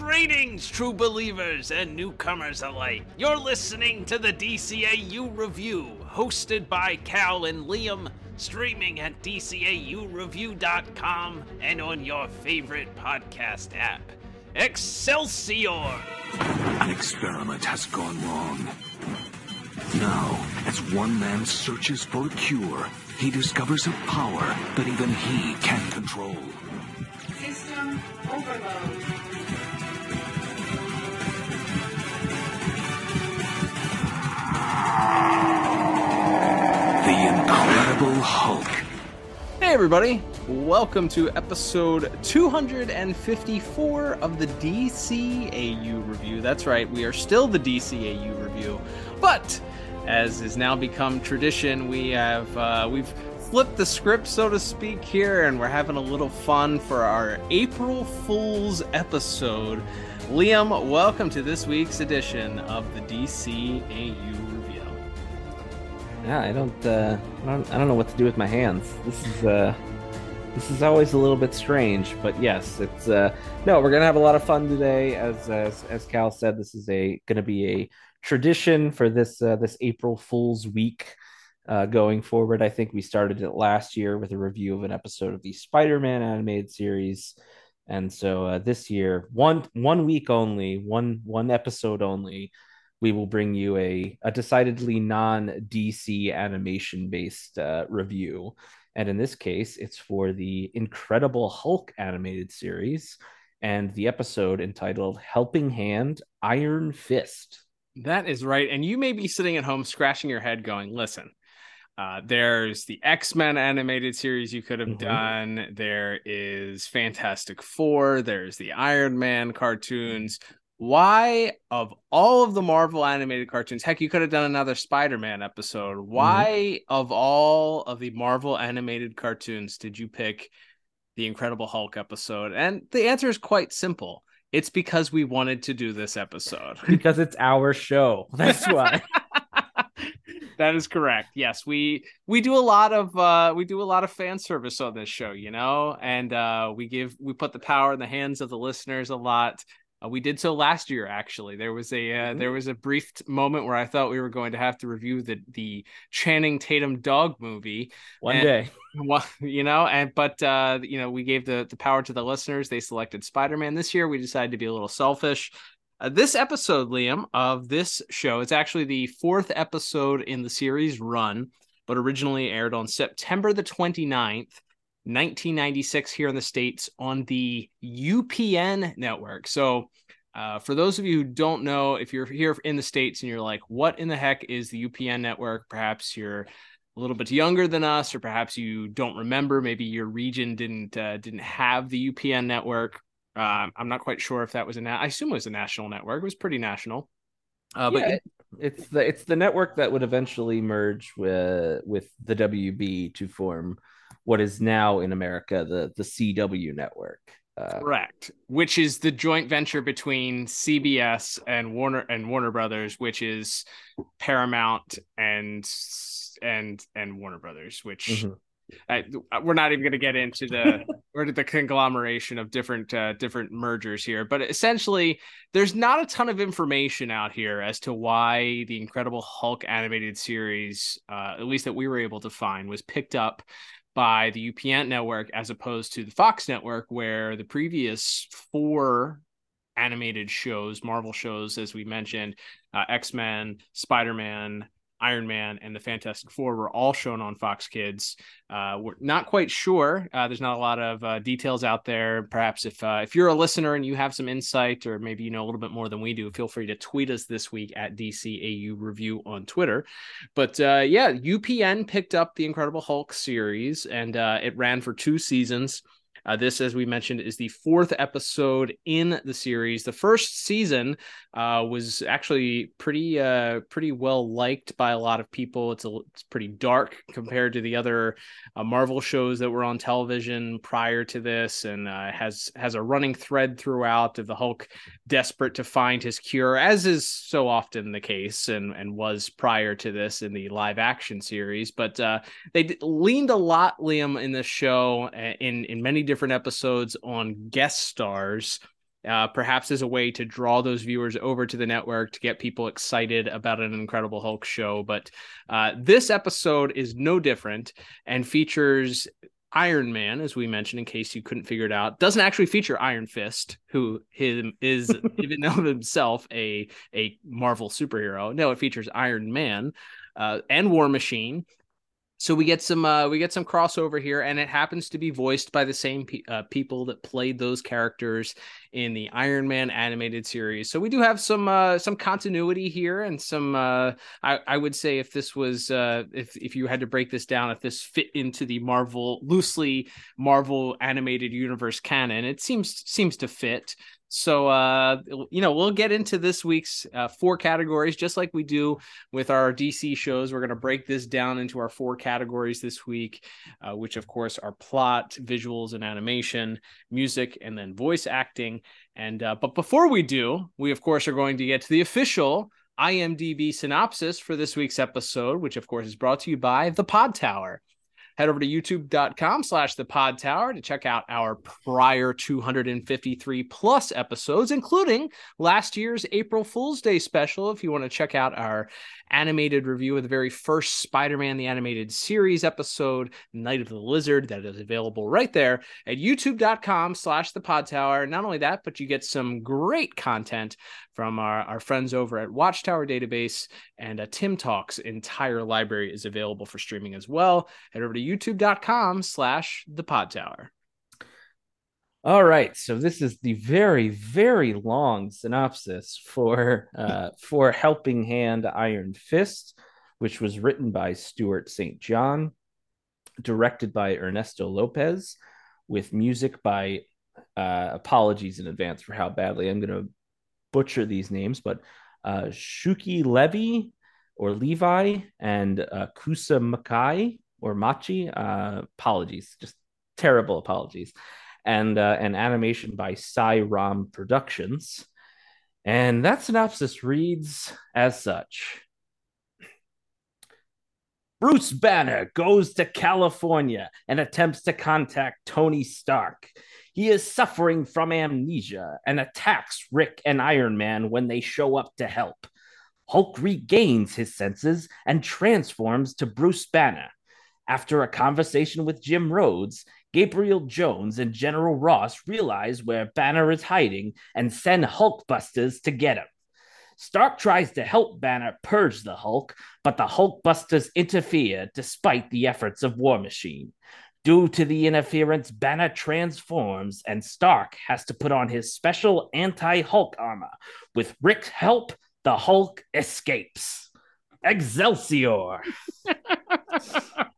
Greetings, true believers and newcomers alike. You're listening to the DCAU Review, hosted by Cal and Liam, streaming at DCAUReview.com and on your favorite podcast app. Excelsior! An experiment has gone wrong. Now, as one man searches for a cure, he discovers a power that even he can't control. Hulk. Hey, everybody. Welcome to episode 254 of the DCAU review. That's right, we are still the DCAU review. But as has now become tradition, we have uh, we've flipped the script, so to speak, here, and we're having a little fun for our April Fool's episode. Liam, welcome to this week's edition of the DCAU. Yeah, I don't, uh, I don't, I don't know what to do with my hands. This is, uh, this is always a little bit strange, but yes, it's, uh, no, we're gonna have a lot of fun today. As, as, as Cal said, this is a gonna be a tradition for this, uh, this April Fool's Week. Uh, going forward, I think we started it last year with a review of an episode of the Spider-Man animated series, and so uh, this year, one one week only, one one episode only, we will bring you a, a decidedly non DC animation based uh, review. And in this case, it's for the Incredible Hulk animated series and the episode entitled Helping Hand Iron Fist. That is right. And you may be sitting at home scratching your head going, listen, uh, there's the X Men animated series you could have Mhm. done. There is Fantastic Four. There's the Iron Man cartoons. Why, of all of the Marvel animated cartoons, heck, you could have done another Spider Man episode. Why, of all of the Marvel animated cartoons, did you pick the Incredible Hulk episode? And the answer is quite simple. It's because we wanted to do this episode. Because it's our show. That's why. that is correct. Yes, we we do a lot of uh we do a lot of fan service on this show, you know, and uh we give we put the power in the hands of the listeners a lot. Uh, we did so last year actually. There was a uh, there was a brief t- moment where I thought we were going to have to review the the Channing Tatum dog movie. One And- day. Well, you know, and but uh you know, we gave the the power to the listeners. They selected Spider-Man this year. We decided to be a little selfish. Uh, this episode, Liam, of this show, it's actually the fourth episode in the series run, but originally aired on September the 29th, 1996, here in the States on the UPN network. So, uh, for those of you who don't know, if you're here in the States and you're like, what in the heck is the UPN network? Perhaps you're a little bit younger than us, or perhaps you don't remember. Maybe your region didn't uh, didn't have the UPN network. Um, I'm not quite sure if that was a. Na- I assume it was a national network. It was pretty national. Uh, but Yeah, it- it's the it's the network that would eventually merge with with the WB to form what is now in America the the CW network. Uh, correct, which is the joint venture between CBS and Warner and Warner Brothers, which is Paramount and and and Warner Brothers, which. mhm. I, we're not even going to get into the or the conglomeration of different uh, different mergers here, but essentially, there's not a ton of information out here as to why the Incredible Hulk animated series, uh, at least that we were able to find, was picked up by the UPN network as opposed to the Fox network, where the previous four animated shows, Marvel shows, as we mentioned, uh, X Men, Spider Man. Iron Man and the Fantastic Four were all shown on Fox Kids. Uh, we're not quite sure. Uh, there's not a lot of uh, details out there. Perhaps if uh, if you're a listener and you have some insight, or maybe you know a little bit more than we do, feel free to tweet us this week at DCAU Review on Twitter. But uh, yeah, UPN picked up the Incredible Hulk series, and uh, it ran for two seasons. Uh, this, as we mentioned, is the fourth episode in the series. The first season uh, was actually pretty uh, pretty well liked by a lot of people. It's a, it's pretty dark compared to the other uh, Marvel shows that were on television prior to this, and uh, has has a running thread throughout of the Hulk desperate to find his cure, as is so often the case, and and was prior to this in the live action series. But uh, they d- leaned a lot, Liam, in this show in in many different episodes on guest stars. uh, perhaps as a way to draw those viewers over to the network to get people excited about an Incredible Hulk show. But uh, this episode is no different and features Iron Man, as we mentioned, in case you couldn't figure it out, doesn't actually feature Iron Fist, who him is even of himself a a Marvel superhero. No, it features Iron Man uh, and War Machine so we get some uh, we get some crossover here, and it happens to be voiced by the same pe- uh, people that played those characters in the Iron Man animated series. So we do have some uh, some continuity here, and some uh, I, I would say if this was uh, if if you had to break this down, if this fit into the Marvel loosely Marvel animated universe canon, it seems seems to fit. So, uh, you know, we'll get into this week's uh, four categories, just like we do with our DC shows. We're going to break this down into our four categories this week, uh, which, of course, are plot, visuals, and animation, music, and then voice acting. And, uh, but before we do, we, of course, are going to get to the official IMDb synopsis for this week's episode, which, of course, is brought to you by The Pod Tower head over to youtube.com slash the pod tower to check out our prior 253 plus episodes including last year's april fool's day special if you want to check out our animated review of the very first Spider-Man the Animated Series episode, Night of the Lizard, that is available right there at youtube.com slash the pod tower. Not only that, but you get some great content from our, our friends over at Watchtower Database and uh, Tim Talk's entire library is available for streaming as well. Head over to youtube.com slash the pod tower. All right, so this is the very, very long synopsis for uh, for Helping Hand Iron Fist, which was written by Stuart St. John, directed by Ernesto Lopez, with music by uh, apologies in advance for how badly I'm going to butcher these names, but uh, Shuki Levy or Levi and uh, Kusa Makai or Machi. Uh, apologies, just terrible apologies and uh, an animation by Cy Ram Productions. And that synopsis reads as such Bruce Banner goes to California and attempts to contact Tony Stark. He is suffering from amnesia and attacks Rick and Iron Man when they show up to help. Hulk regains his senses and transforms to Bruce Banner. After a conversation with Jim Rhodes, Gabriel Jones and General Ross realize where Banner is hiding and send Hulkbusters to get him. Stark tries to help Banner purge the Hulk, but the Hulkbusters interfere despite the efforts of War Machine. Due to the interference, Banner transforms, and Stark has to put on his special anti Hulk armor. With Rick's help, the Hulk escapes. Excelsior!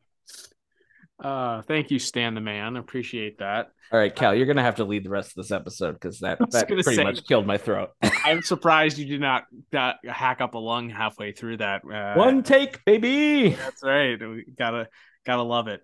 Uh, thank you, Stan the man. Appreciate that. All right, Cal, you're gonna have to lead the rest of this episode because that that pretty say, much killed my throat. I'm surprised you did not that, hack up a lung halfway through that. Uh, One take, baby. That's right. We gotta gotta love it.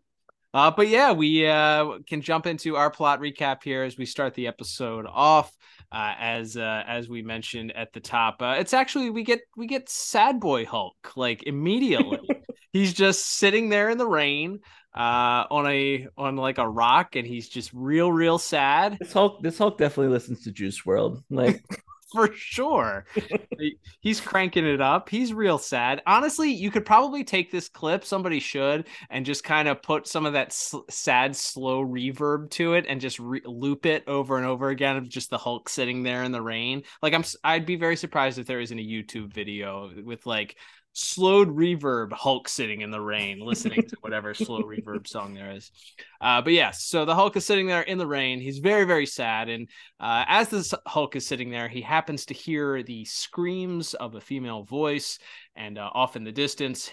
Uh, but yeah, we uh, can jump into our plot recap here as we start the episode off. Uh, as uh, as we mentioned at the top, uh, it's actually we get we get Sad Boy Hulk like immediately. He's just sitting there in the rain uh on a on like a rock and he's just real real sad. This hulk this hulk definitely listens to Juice WRLD like for sure. He's cranking it up. He's real sad. Honestly you could probably take this clip somebody should and just kind of put some of that sad slow reverb to it and just re- loop it over and over again of just the hulk sitting there in the rain. Like i'm i'd be very surprised if there isn't a youtube video with like slowed reverb Hulk sitting in the rain, listening to whatever slow reverb song there is. Uh, but yes, so the Hulk is sitting there in the rain. He's very, very sad. And uh, as this Hulk is sitting there, he happens to hear the screams of a female voice. And uh, off in the distance,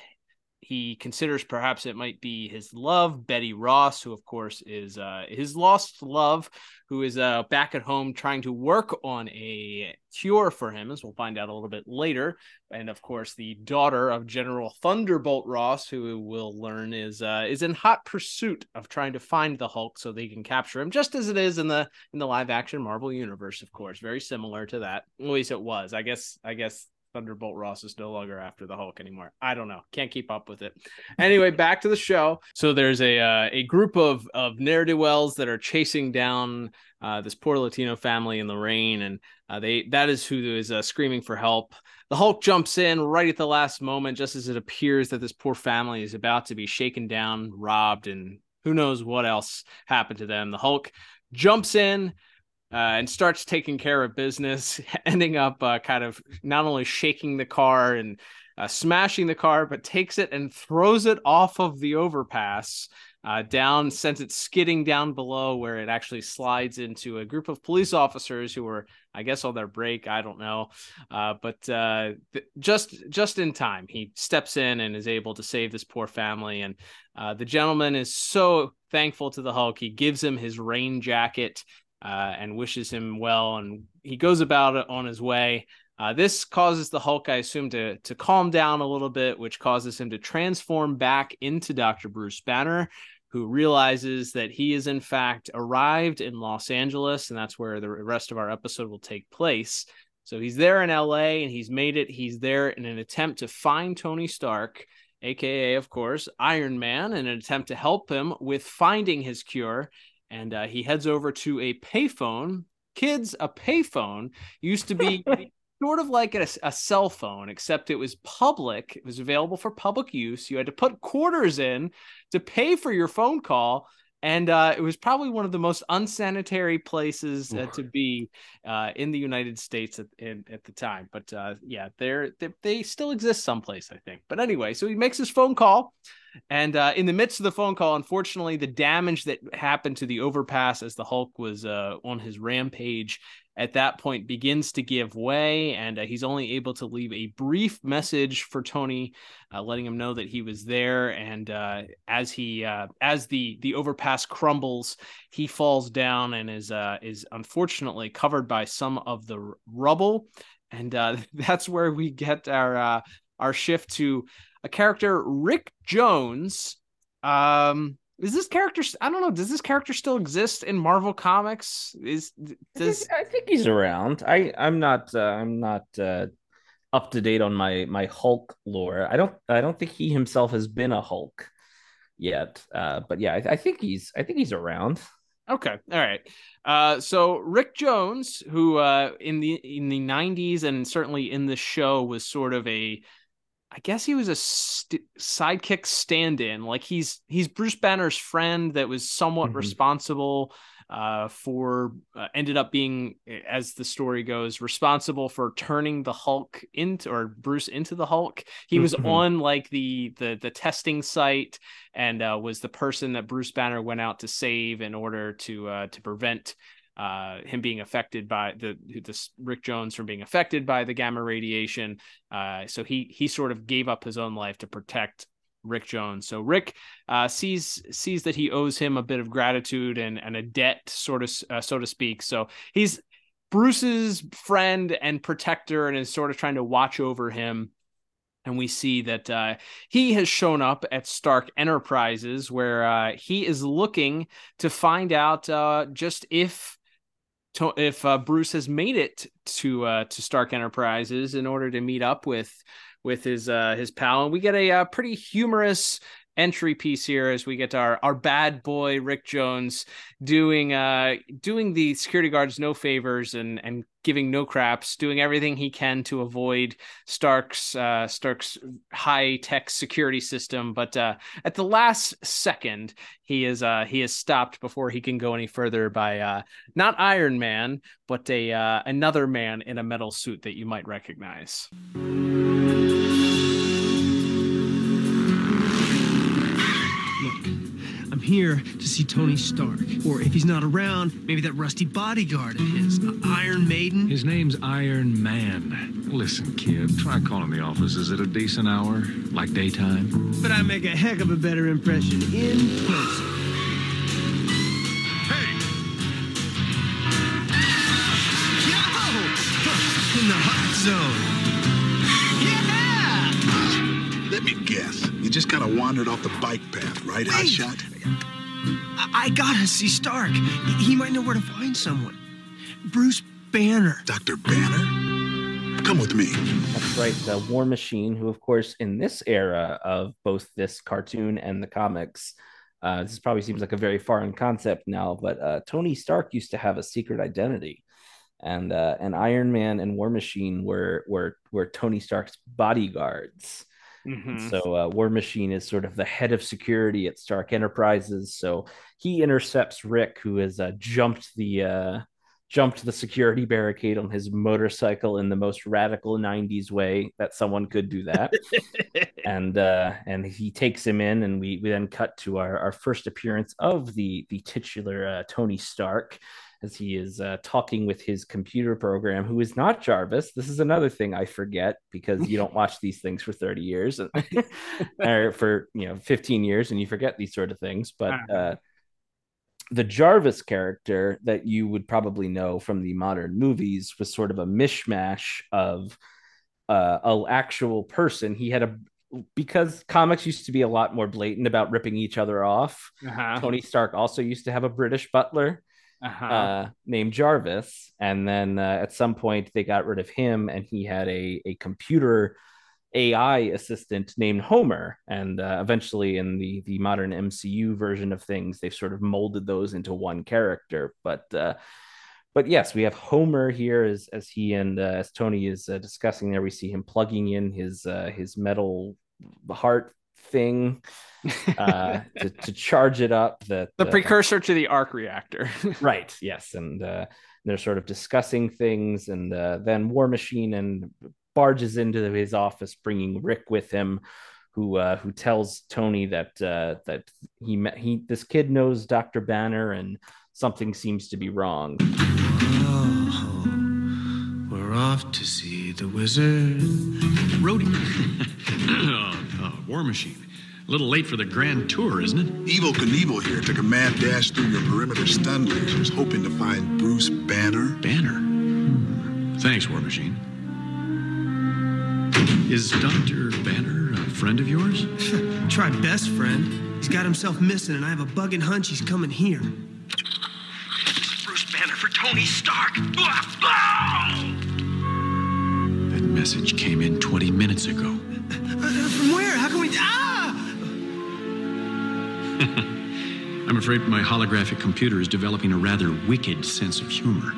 he considers perhaps it might be his love, Betty Ross, who of course is uh, his lost love, who is uh, back at home trying to work on a cure for him, as we'll find out a little bit later. And of course, the daughter of General Thunderbolt Ross, who we'll learn is uh, is in hot pursuit of trying to find the Hulk so they can capture him, just as it is in the in the live action Marvel universe, of course, very similar to that. At least it was. I guess. I guess Thunderbolt Ross is no longer after the Hulk anymore. I don't know. Can't keep up with it. Anyway, back to the show. So there's a uh, a group of of ne'er do wells that are chasing down uh, this poor Latino family in the rain, and uh, they that is who is uh, screaming for help. The Hulk jumps in right at the last moment, just as it appears that this poor family is about to be shaken down, robbed, and who knows what else happened to them. The Hulk jumps in uh, and starts taking care of business, ending up uh, kind of not only shaking the car and uh, smashing the car, but takes it and throws it off of the overpass uh, down, sends it skidding down below where it actually slides into a group of police officers who were, I guess, on their break. I don't know, uh, but uh, th- just just in time, he steps in and is able to save this poor family. And the gentleman is so thankful to the Hulk. He gives him his rain jacket uh, and wishes him well, and he goes about it on his way. Uh, this causes the Hulk, I assume, to to calm down a little bit, which causes him to transform back into Doctor Bruce Banner, who realizes that he is in fact arrived in Los Angeles, and that's where the rest of our episode will take place. So he's there in LA, and he's made it. He's there in an attempt to find Tony Stark, aka, of course, Iron Man, in an attempt to help him with finding his cure and uh, he heads over to a payphone. Kids, a payphone used to be sort of like a, a, cell phone, except it was public. It was available for public use. You had to put quarters in to pay for your phone call. And uh, it was probably one of the most unsanitary places uh, to be uh, in the United States at, in, at the time. But uh, yeah, they're, they, they still exist someplace, I think. But anyway, so he makes his phone call and uh, in the midst of the phone call, unfortunately, the damage that happened to the overpass as the Hulk was uh, on his rampage at that point begins to give way, and uh, he's only able to leave a brief message for Tony, uh, letting him know that he was there. And uh, as he uh, as the the overpass crumbles, he falls down and is is unfortunately covered by some of the rubble, and that's where we get our our shift to a character Rick Jones. Um, is this character? I don't know. Does this character still exist in Marvel Comics? Is does I think he's around. I I'm not uh, I'm not uh, up to date on my my Hulk lore. I don't I don't think he himself has been a Hulk yet. Uh, but yeah, I, I think he's I think he's around. Okay, all right. Uh, so Rick Jones, who uh, in the in the '90s and certainly in the show was sort of a I guess he was a st- sidekick stand-in. Like he's he's Bruce Banner's friend that was somewhat mm-hmm. responsible uh, for uh, ended up being, as the story goes, responsible for turning the Hulk into or Bruce into the Hulk. He was mm-hmm. on like the the the testing site and uh, was the person that Bruce Banner went out to save in order to uh, to prevent uh, him being affected by the this Rick Jones from being affected by the gamma radiation. Uh, so he he sort of gave up his own life to protect Rick Jones. So Rick uh, sees sees that he owes him a bit of gratitude and and a debt, sort of uh, so to speak. So he's Bruce's friend and protector, and is sort of trying to watch over him. And we see that uh, he has shown up at Stark Enterprises, where uh, he is looking to find out uh, just if to, if uh, Bruce has made it to uh, to Stark Enterprises in order to meet up with with his uh, his pal, and we get a, a uh, pretty humorous entry piece here as we get our our bad boy Rick Jones doing uh doing the security guards no favors and and giving no craps, doing everything he can to avoid Stark's uh Stark's high tech security system, but uh at the last second he is uh he is stopped before he can go any further by uh not Iron Man, but a uh another man in a metal suit that you might recognize. Here to see Tony Stark. Or if he's not around, maybe that rusty bodyguard of his, Iron Maiden. His name's Iron Man. Listen, kid, try calling the office. Is it a decent hour? Like daytime? But I make a heck of a better impression in person. Hey! Yo! In the hot zone. Me guess. You just kind of wandered off the bike path, right, Wait. Hotshot? I-, I gotta see Stark. He might know where to find someone. Bruce Banner. Dr. Banner? Come with me. That's right. The War Machine, who, of course, in this era of both this cartoon and the comics, uh, this probably seems like a very foreign concept now, but uh, Tony Stark used to have a secret identity, and uh, and Iron Man and War Machine were were were Tony Stark's bodyguards. Mhm. So uh, War Machine is sort of the head of security at Stark Enterprises. So he intercepts Rick, who has uh, jumped the uh, jumped the security barricade on his motorcycle in the most radical '90s way that someone could do that. and uh, and he takes him in, and we we then cut to our, our first appearance of the the titular uh, Tony Stark. As he is uh, talking with his computer program, who is not Jarvis. This is another thing I forget because you don't watch these things for 30 years or for you know 15 years, and you forget these sort of things. But uh, the Jarvis character that you would probably know from the modern movies was sort of a mishmash of uh, a actual person. He had a because comics used to be a lot more blatant about ripping each other off. Uh-huh. Tony Stark also used to have a British butler Uh-huh. uh, named Jarvis, and then uh, at some point they got rid of him, and he had a a computer AI assistant named Homer, and uh, eventually in the the modern MCU version of things, they've sort of molded those into one character. But uh, but yes, we have Homer here as as he and uh, as Tony is uh, discussing there. We see him plugging in his his metal heart thing uh, to to charge it up. That the uh, precursor to the arc reactor. right yes and uh, they're sort of discussing things and uh, then war machine and barges into his office bringing rick with him who uh, who tells tony that uh, that he met he this kid knows dr banner and something seems to be wrong Oh, we're off to see the wizard. Rhodey. uh, War Machine. A little late for the grand tour, isn't it? Evel Knievel here took a mad dash through your perimeter stun lasers, hoping to find Bruce Banner. Banner. Hmm. Thanks, War Machine. Is Dr. Banner a friend of yours? Try best friend. He's got himself missing, and I have a bugging hunch he's coming here. Bruce Banner for Tony Stark. That message came in 20 minutes ago. From where? How can we? Ah! I'm afraid my holographic computer is developing a rather wicked sense of humor.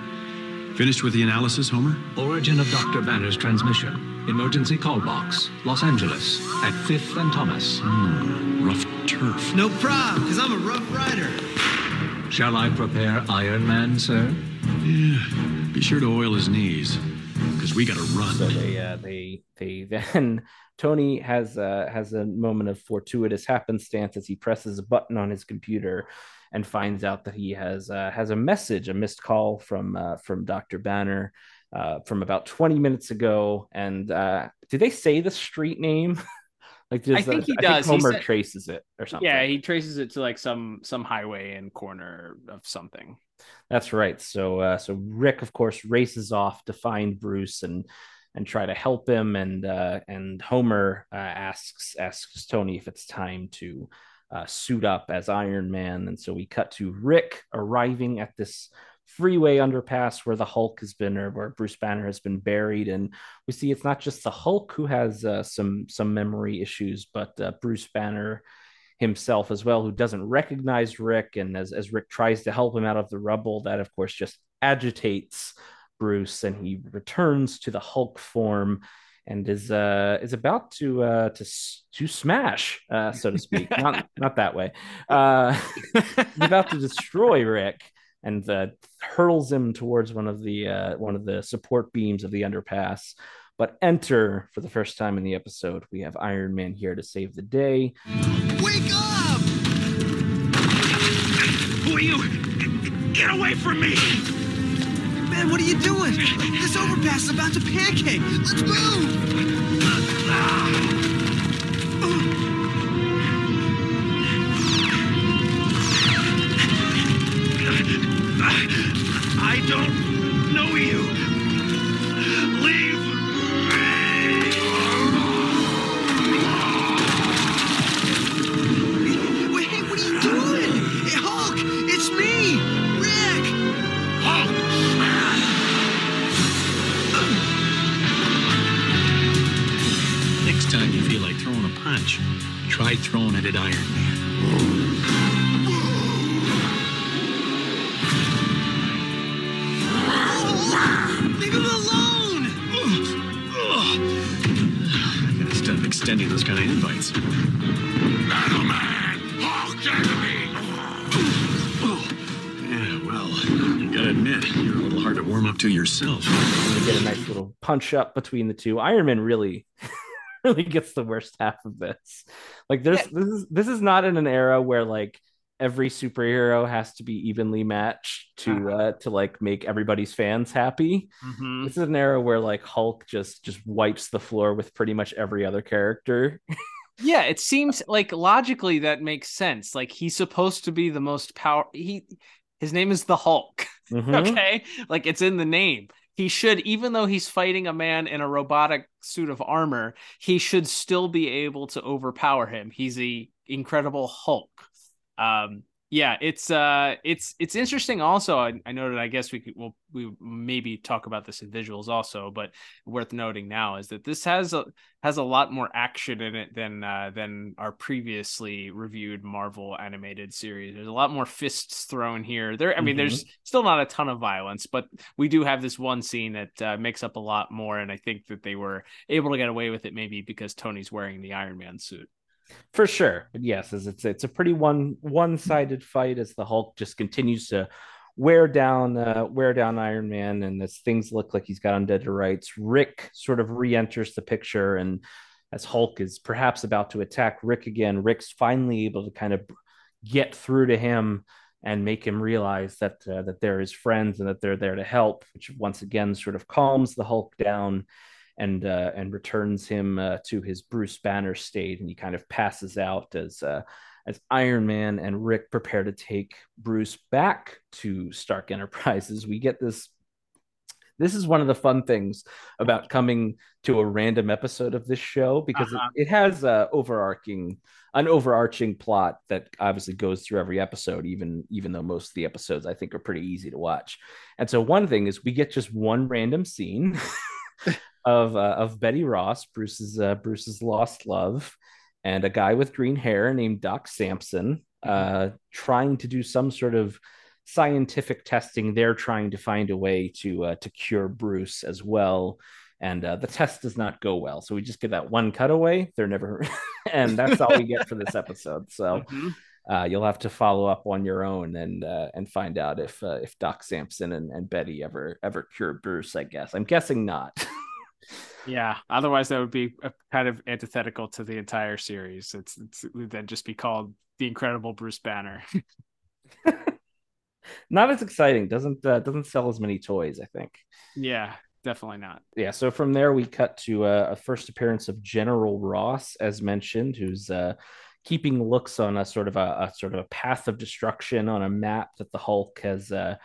Finished with the analysis, Homer? Origin of Dr. Banner's transmission. Emergency call box. Los Angeles. At 5th and Thomas. Rough turf. No problem, because I'm a rough rider. Shall I prepare Iron Man, sir? Yeah. Be sure to oil his knees, because we gotta run. so they uh, they they then Tony has uh, has a moment of fortuitous happenstance as he presses a button on his computer and finds out that he has uh, has a message, a missed call from uh, from Doctor Banner uh, from about twenty minutes ago. And uh, did they say the street name? like, does I think the- he does. He Homer said- traces it or something. yeah, he traces it to like some some highway and corner of something. That's right. So uh, so Rick, of course, races off to find Bruce and and try to help him. And uh, and Homer uh, asks asks Tony if it's time to uh, suit up as Iron Man. And so we cut to Rick arriving at this freeway underpass where the Hulk has been, or where Bruce Banner has been buried. And we see it's not just the Hulk who has uh, some some memory issues, but uh, Bruce Banner himself as well, who doesn't recognize Rick. And as, as Rick tries to help him out of the rubble, that of course just agitates Bruce, and he returns to the Hulk form and is uh is about to uh to to smash uh so to speak. Not not that way. Uh he's about to destroy rick and uh, hurls him towards one of the uh one of the support beams of the underpass but enter for the first time in the episode we have iron man here to save the day Wake up! Who are you? Get away from me! Man, what are you doing? This overpass is about to pancake. Let's move! I don't punch up between the two. Iron Man really, really gets the worst half of this. Like, there's this is this is not in an era where like every superhero has to be evenly matched to uh to like make everybody's fans happy. Mhm. This is an era where like Hulk just just wipes the floor with pretty much every other character. Yeah, it seems like logically that makes sense. Like he's supposed to be the most power. He his name is the Hulk. Mhm. Okay, like it's in the name. He should, even though he's fighting a man in a robotic suit of armor, he should still be able to overpower him. He's the Incredible Hulk. Um, yeah, it's uh, it's it's interesting. Also, I, I noted. I guess we could we'll we maybe talk about this in visuals also, but worth noting now is that this has a has a lot more action in it than uh, than our previously reviewed Marvel animated series. There's a lot more fists thrown here. There, I mean, Mhm. there's still not a ton of violence, but we do have this one scene that uh, makes up a lot more, and I think that they were able to get away with it maybe because Tony's wearing the Iron Man suit. For sure. Yes, as it's it's a pretty one one-sided fight as the Hulk just continues to wear down uh, wear down Iron Man and as things look like he's got undead to rights, Rick sort of re-enters the picture and as Hulk is perhaps about to attack Rick again, Rick's finally able to kind of get through to him and make him realize that uh, that they're his friends and that they're there to help, which once again sort of calms the Hulk down and uh, and returns him uh, to his Bruce Banner state, and he kind of passes out as uh, as Iron Man and Rick prepare to take Bruce back to Stark Enterprises. We get this. This is one of the fun things about coming to a random episode of this show because Uh-huh. it, it has a overarching an overarching plot that obviously goes through every episode even even though most of the episodes I think are pretty easy to watch. And so one thing is we get just one random scene of uh, of Betty Ross, Bruce's uh, Bruce's lost love, and a guy with green hair named Doc Samson, uh, trying to do some sort of scientific testing. They're trying to find a way to uh, to cure Bruce as well, and uh, the test does not go well. So we just get that one cutaway. They're never, and that's all we get for this episode. So. Mhm. Uh, you'll have to follow up on your own and uh, and find out if uh, if Doc Samson and, and Betty ever ever cured Bruce. I guess I'm guessing not. Yeah, otherwise that would be a kind of antithetical to the entire series. It's, it's it would then just be called the Incredible Bruce Banner. not as exciting. Doesn't uh, doesn't sell as many toys. I think. yeah, definitely not. Yeah. So from there we cut to uh, a first appearance of General Ross, as mentioned, who's uh, keeping looks on a sort of a, a sort of a path of destruction on a map that the Hulk has. Uh,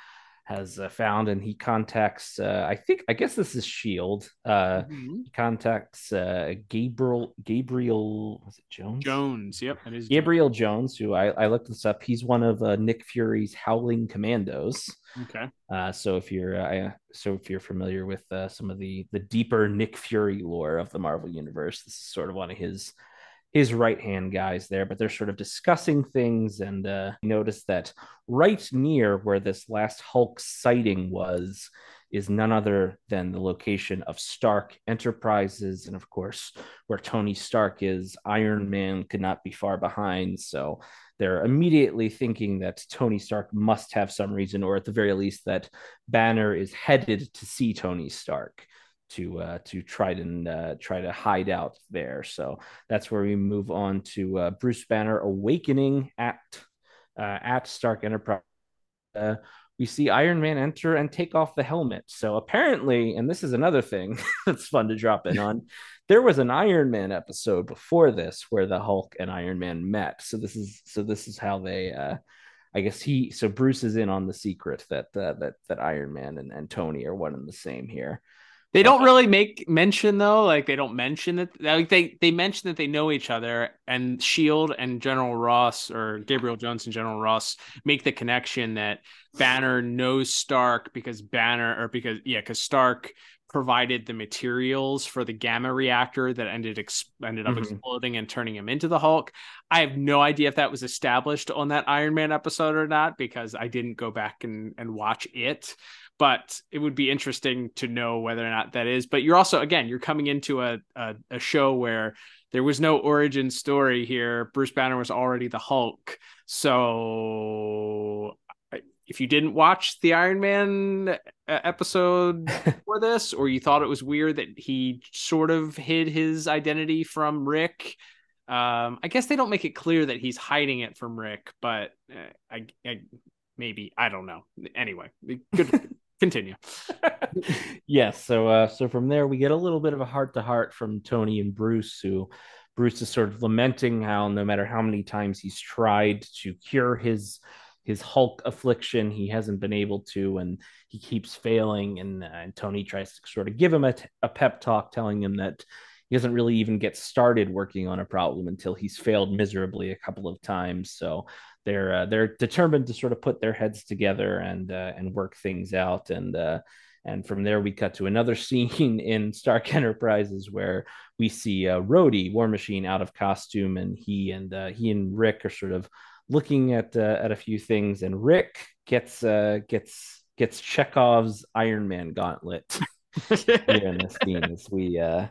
has uh, found and he contacts uh, i think i guess this is shield uh Mhm. he contacts uh gabriel gabriel was it jones Jones, yep, it is gabriel jones who i, I looked this up he's one of uh, nick fury's howling commandos Okay. uh, so if you're uh, so if you're familiar with uh, some of the the deeper Nick Fury lore of the Marvel universe, this is sort of one of his his right hand guys there. But they're sort of discussing things, and uh, notice that right near where this last Hulk sighting was is none other than the location of Stark Enterprises, and of course where Tony Stark is. Iron Man could not be far behind, so they're immediately thinking that Tony Stark must have some reason, or at the very least, that Banner is headed to see Tony Stark to uh, to try to uh, try to hide out there. So that's where we move on to uh, Bruce Banner awakening at uh, at Stark Enterprise. Uh, we see Iron Man enter and take off the helmet. So apparently, and this is another thing that's fun to drop in on, there was an Iron Man episode before this where the Hulk and Iron Man met. So this is so this is how they uh I guess he so Bruce is in on the secret that uh, that that Iron Man and, and Tony are one and the same here. They don't really make mention though, like they don't mention that like they they mention that they know each other and Shield and General Ross or Gabriel Jones and General Ross make the connection that Banner knows Stark because Banner or because yeah, because Stark provided the materials for the gamma reactor that ended ex- ended up Mhm. exploding and turning him into the Hulk. I have no idea if that was established on that Iron Man episode or not because I didn't go back and, and watch it. But it would be interesting to know whether or not that is. But you're also again you're coming into a a, a show where there was no origin story here. Bruce Banner was already the Hulk. So if you didn't watch the Iron Man uh, episode for this, or you thought it was weird that he sort of hid his identity from Rick, um, I guess they don't make it clear that he's hiding it from Rick, but uh, I, I maybe I don't know. Anyway, good. Continue. yes. So uh so from there we get a little bit of a heart to heart from Tony and Bruce, who Bruce is sort of lamenting how no matter how many times he's tried to cure his his Hulk affliction, he hasn't been able to, and he keeps failing. And, uh, and Tony tries to sort of give him a, t- a pep talk, telling him that he doesn't really even get started working on a problem until he's failed miserably a couple of times. So they're uh, they're determined to sort of put their heads together and uh, and work things out. And uh, and from there we cut to another scene in Stark Enterprises where we see uh, Rhodey, War Machine, out of costume, and he and uh, he and Rick are sort of looking at uh, at a few things, and Rick gets uh, gets gets Chekhov's Iron Man gauntlet here in this scene as we uh,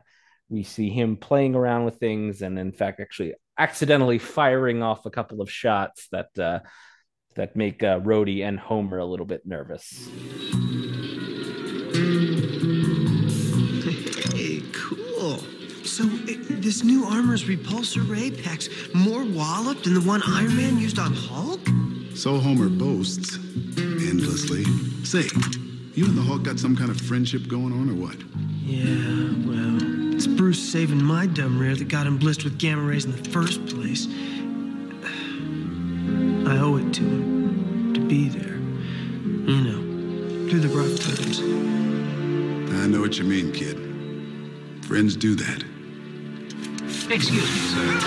we see him playing around with things, and in fact, actually accidentally firing off a couple of shots that uh, that make uh, Rhodey and Homer a little bit nervous. Hey, cool. So it, this new armor's repulsor ray packs more wallop than the one Iron Man used on Hulk? So Homer boasts endlessly. Say, you and the Hulk got some kind of friendship going on or what? Yeah, well, it's Bruce saving my dumb rear that got him blissed with gamma rays in the first place. I owe it to him to be there. You know, through the rough times. I know what you mean, kid. Friends do that. Excuse me, sir.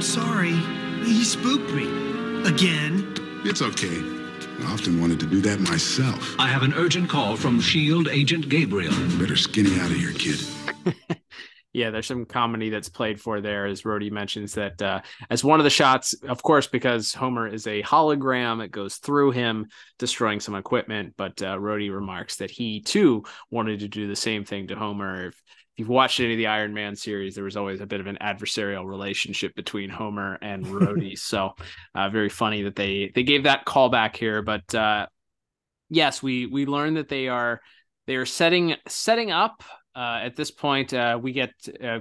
Sorry, he spooked me. Again. It's okay. I often wanted to do that myself. I have an urgent call from SHIELD Agent Gabriel. Better skinny out of here, kid. yeah, there's some comedy that's played for there, as Rhodey mentions that uh, as one of the shots, of course, because Homer is a hologram, it goes through him, destroying some equipment. But uh, Rhodey remarks that he too wanted to do the same thing to Homer. If, if you've watched any of the Iron Man series, there was always a bit of an adversarial relationship between Homer and Rhodey. so uh, very funny that they they gave that callback here. But uh, yes, we we learned that they are they are setting setting up uh, at this point, uh, we get uh,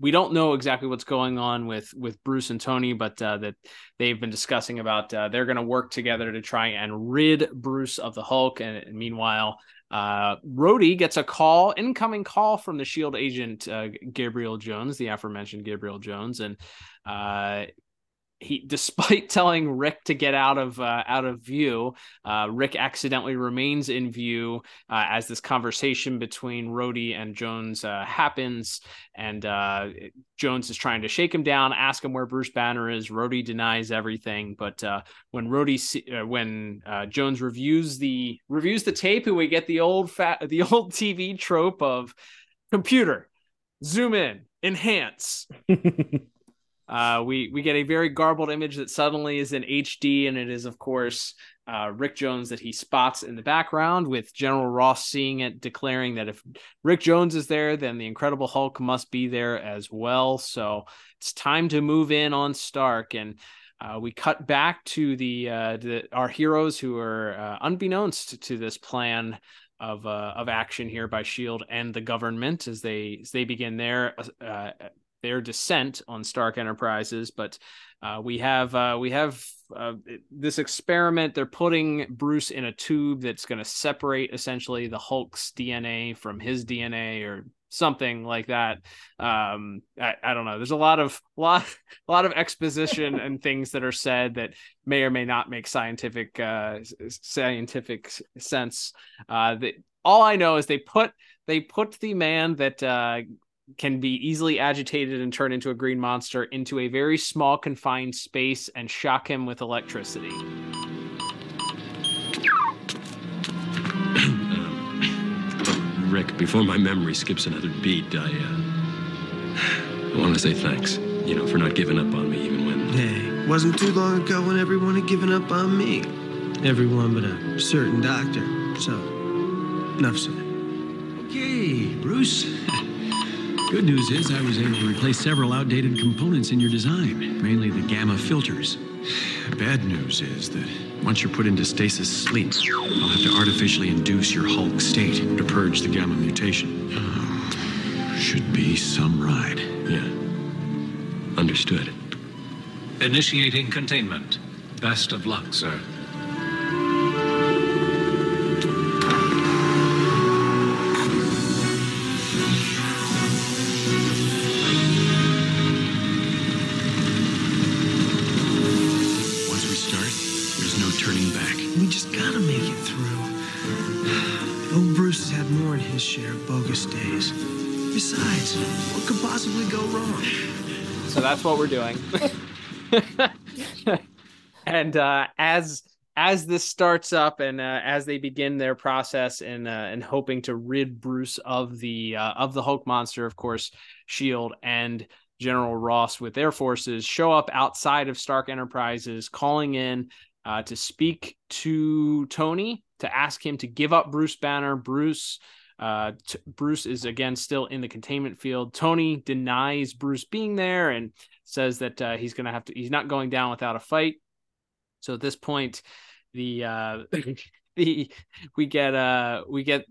we don't know exactly what's going on with with Bruce and Tony, but uh, that they've been discussing about uh, they're going to work together to try and rid Bruce of the Hulk. And, and meanwhile, uh, Rhodey gets a call, incoming call from the Shield agent uh, Gabriel Jones, the aforementioned Gabriel Jones, and uh, he despite telling Rick to get out of uh, out of view, uh, Rick accidentally remains in view uh, as this conversation between Rhodey and Jones uh, happens, and uh, Jones is trying to shake him down, ask him where Bruce Banner is. Rhodey denies everything, but uh, when Rhodey when Jones reviews the reviews the tape, we get the old fat the old TV trope of computer zoom in enhance uh, we we get a very garbled image that suddenly is in HD, and it is of course uh, Rick Jones that he spots in the background, with General Ross seeing it, declaring that if Rick Jones is there, then the Incredible Hulk must be there as well. So it's time to move in on Stark, and uh, we cut back to the, uh, the our heroes who are uh, unbeknownst to this plan of uh, of action here by Shield and the government as they as they begin their uh, their descent on Stark Enterprises, but uh, we have uh, we have uh, this experiment. They're putting Bruce in a tube that's going to separate essentially the Hulk's DNA from his DNA, or something like that. Um, I, I don't know. There's a lot of lot a lot of exposition and things that are said that may or may not make scientific uh, scientific sense. Uh, all I know is they put they put the man that uh, can be easily agitated and turn into a green monster into a very small confined space and shock him with electricity. Rick, before my memory skips another beat, I, uh, I want to say thanks, you know, for not giving up on me even when. Hey, wasn't too long ago when everyone had given up on me. Everyone but a certain doctor. So, enough said. Okay, Bruce. Good news is I was able to replace several outdated components in your design, mainly the gamma filters. Bad news is that once you're put into stasis sleep, I'll have to artificially induce your Hulk state to purge the gamma mutation. Oh. Should be some ride. Yeah. Understood. Initiating containment. Best of luck, sir. Bogus days. Besides, what could possibly go wrong? So that's what we're doing. and uh, as as this starts up and uh, as they begin their process and uh, and hoping to rid Bruce of the uh, of the Hulk monster, of course, Shield and General Ross with their forces show up outside of Stark Enterprises, calling in uh, to speak to Tony to ask him to give up Bruce Banner. Bruce. Uh, t- Bruce is again still in the containment field. Tony denies Bruce being there and says that uh, he's going to have to. He's not going down without a fight. So at this point, the uh, the we get uh we get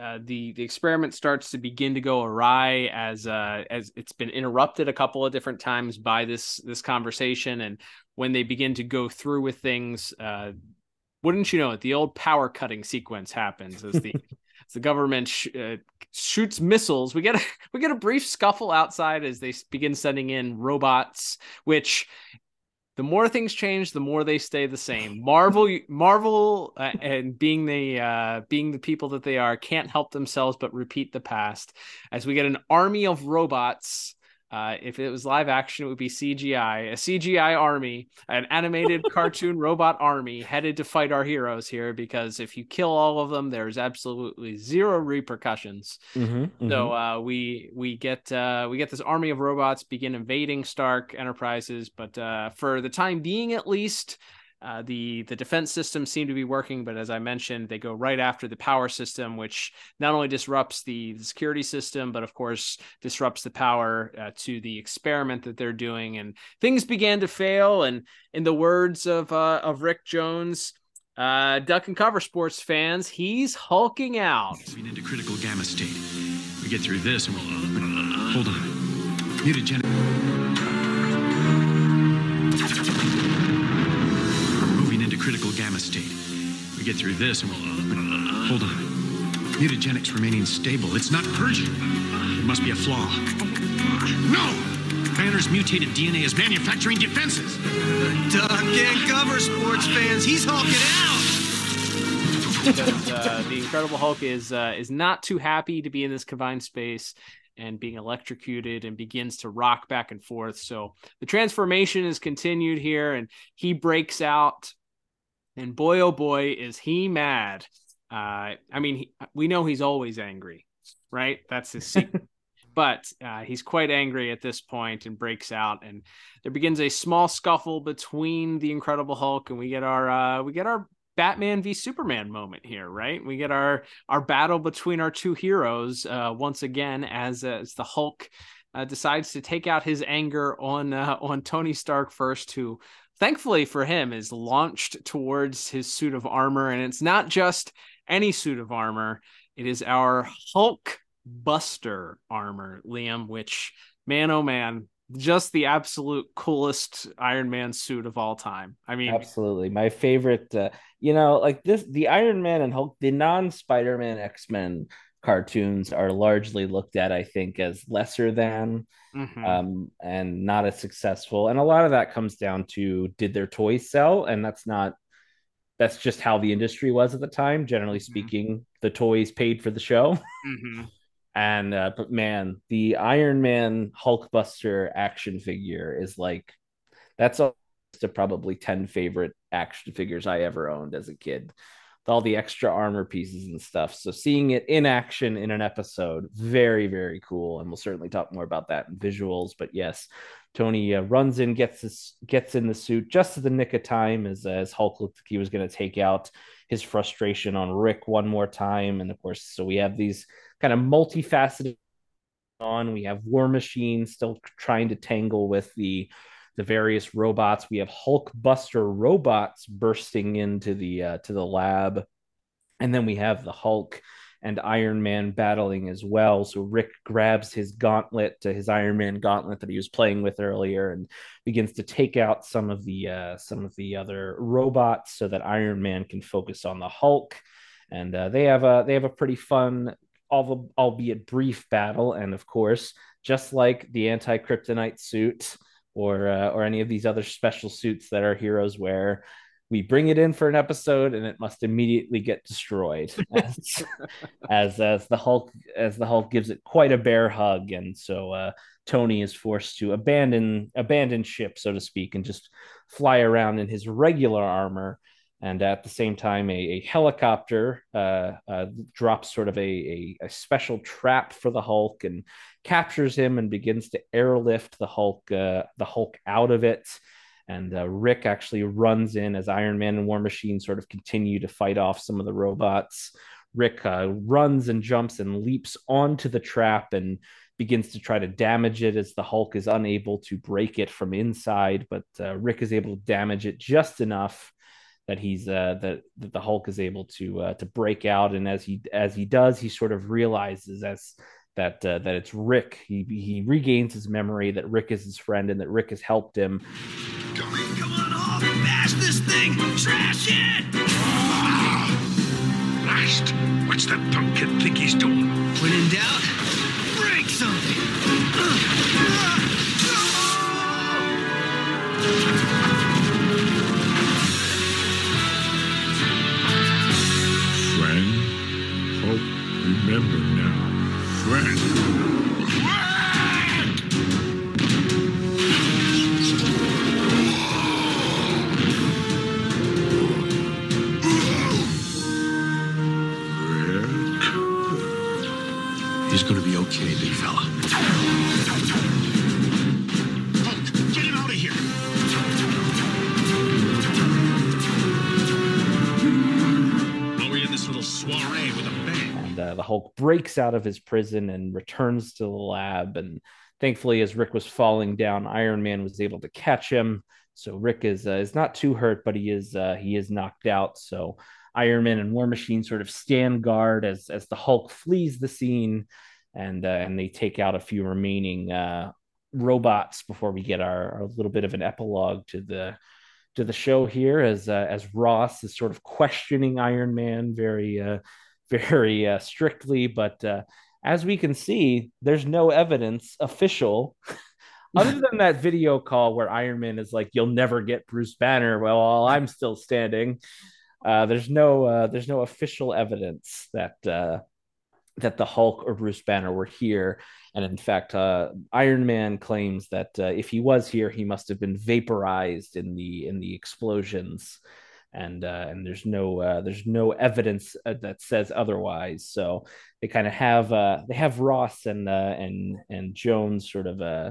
uh, the the experiment starts to begin to go awry as uh, as it's been interrupted a couple of different times by this this conversation and when they begin to go through with things uh, wouldn't you know it the old power cutting sequence happens as the the government sh- uh, shoots missiles we get a, we get a brief scuffle outside as they begin sending in robots which the more things change, the more they stay the same. Marvel, Marvel, uh, and being the uh, being the people that they are, can't help themselves but repeat the past. As we get an army of robots. Uh, if it was live action, it would be CGI, a CGI army, an animated cartoon robot army headed to fight our heroes here. Because if you kill all of them, there's absolutely zero repercussions. Mm-hmm, So uh, we we get uh, we get this army of robots begin invading Stark Enterprises, but uh, for the time being, at least, uh, the the defense systems seem to be working. But as I mentioned, they go right after the power system, which not only disrupts the, the security system, but of course disrupts the power uh, to the experiment that they're doing. And things began to fail. And in the words of uh, of Rick Jones. Uh, duck and cover sports fans, he's hulking out. Moving into critical gamma state. We get through this and we'll. Hold on. Mutagenic. Critical gamma state. We get through this and we'll. Hold on. Mutagenics remaining stable. It's not purging. It must be a flaw. No! Banner's mutated DNA is manufacturing defenses. Duck and cover sports fans, he's hulking out. because uh, the Incredible Hulk is uh, is not too happy to be in this confined space and being electrocuted and begins to rock back and forth. So the transformation is continued here, and he breaks out. And boy, oh boy, is he mad! Uh, I mean, he, we know he's always angry, right? That's his secret. but uh, he's quite angry at this point and breaks out, and there begins a small scuffle between the Incredible Hulk, and we get our uh, we get our Batman v Superman moment here, right? We get our our battle between our two heroes uh, once again as as the Hulk uh, decides to take out his anger on uh, on Tony Stark first, who thankfully for him is launched towards his suit of armor, and it's not just any suit of armor; it is our Hulk Buster armor, Liam. Which man, oh man, just the absolute coolest Iron Man suit of all time. I mean, absolutely my favorite. Uh, you know, like this, the Iron Man and Hulk, the non-Spider Man X Men cartoons are largely looked at, I think, as lesser than Mhm. um, and not as successful. And a lot of that comes down to did their toys sell? And that's not. That's just how the industry was at the time. Generally speaking, the toys paid for the show. Mhm. And uh, but man, the Iron Man Hulkbuster action figure is like that's a of probably 10 favorite action figures I ever owned as a kid. All the extra armor pieces and stuff. So seeing it in action in an episode, very very cool, and we'll certainly talk more about that in visuals. But yes, Tony uh, runs in, gets this, gets in the suit just at the nick of time as as Hulk looked like he was going to take out his frustration on Rick one more time, and of course, so we have these kind of multifaceted on. We have War Machine still trying to tangle with the the various robots. We have Hulk Buster robots bursting into the uh, to the lab, and then we have the Hulk and Iron Man battling as well. So Rick grabs his gauntlet, to his Iron Man gauntlet that he was playing with earlier, and begins to take out some of the uh, some of the other robots so that Iron Man can focus on the Hulk. And uh, they have a they have a pretty fun, albeit brief battle. And of course, just like the anti kryptonite suit or uh, or any of these other special suits that our heroes wear, we bring it in for an episode and it must immediately get destroyed as, as, as the hulk as the hulk gives it quite a bear hug. And so uh, tony is forced to abandon abandon ship so to speak and just fly around in his regular armor and at the same time a, a helicopter uh, uh, drops sort of a, a, a, special trap for the hulk and captures him and begins to airlift the hulk uh, the hulk out of it and uh, Rick actually runs in as Iron Man and War Machine sort of continue to fight off some of the robots. Rick uh, runs and jumps and leaps onto the trap and begins to try to damage it as the Hulk is unable to break it from inside. But uh, Rick is able to damage it just enough that he's uh, that that the Hulk is able to uh, to break out. And as he as he does, he sort of realizes as that uh, that it's Rick. He he regains his memory that Rick is his friend and that Rick has helped him Come on, come on, Hulk! Bash this thing! Trash it! Blast! What's that punk kid think he's doing? When in doubt, break something! Remember now. Friend. Uh, the Hulk breaks out of his prison and returns to the lab. And thankfully, as Rick was falling down, Iron Man was able to catch him. So Rick is uh, is not too hurt, but he is uh, he is knocked out. So Iron Man and War Machine sort of stand guard as as the Hulk flees the scene, and uh, and they take out a few remaining uh, robots before we get our, our little bit of an epilogue to the to the show here as uh, as Ross is sort of questioning Iron Man very uh, very uh, strictly, but uh, as we can see, there's no evidence official. Other than that video call where Iron Man is like, "You'll never get Bruce Banner," well, while I'm still standing, uh, there's no uh, there's no official evidence that uh, that the Hulk or Bruce Banner were here. And in fact, uh, Iron Man claims that uh, if he was here, he must have been vaporized in the in the explosions. And uh, and there's no uh, there's no evidence uh, that says otherwise. So they kind of have uh, they have Ross and uh, and and Jones sort of uh,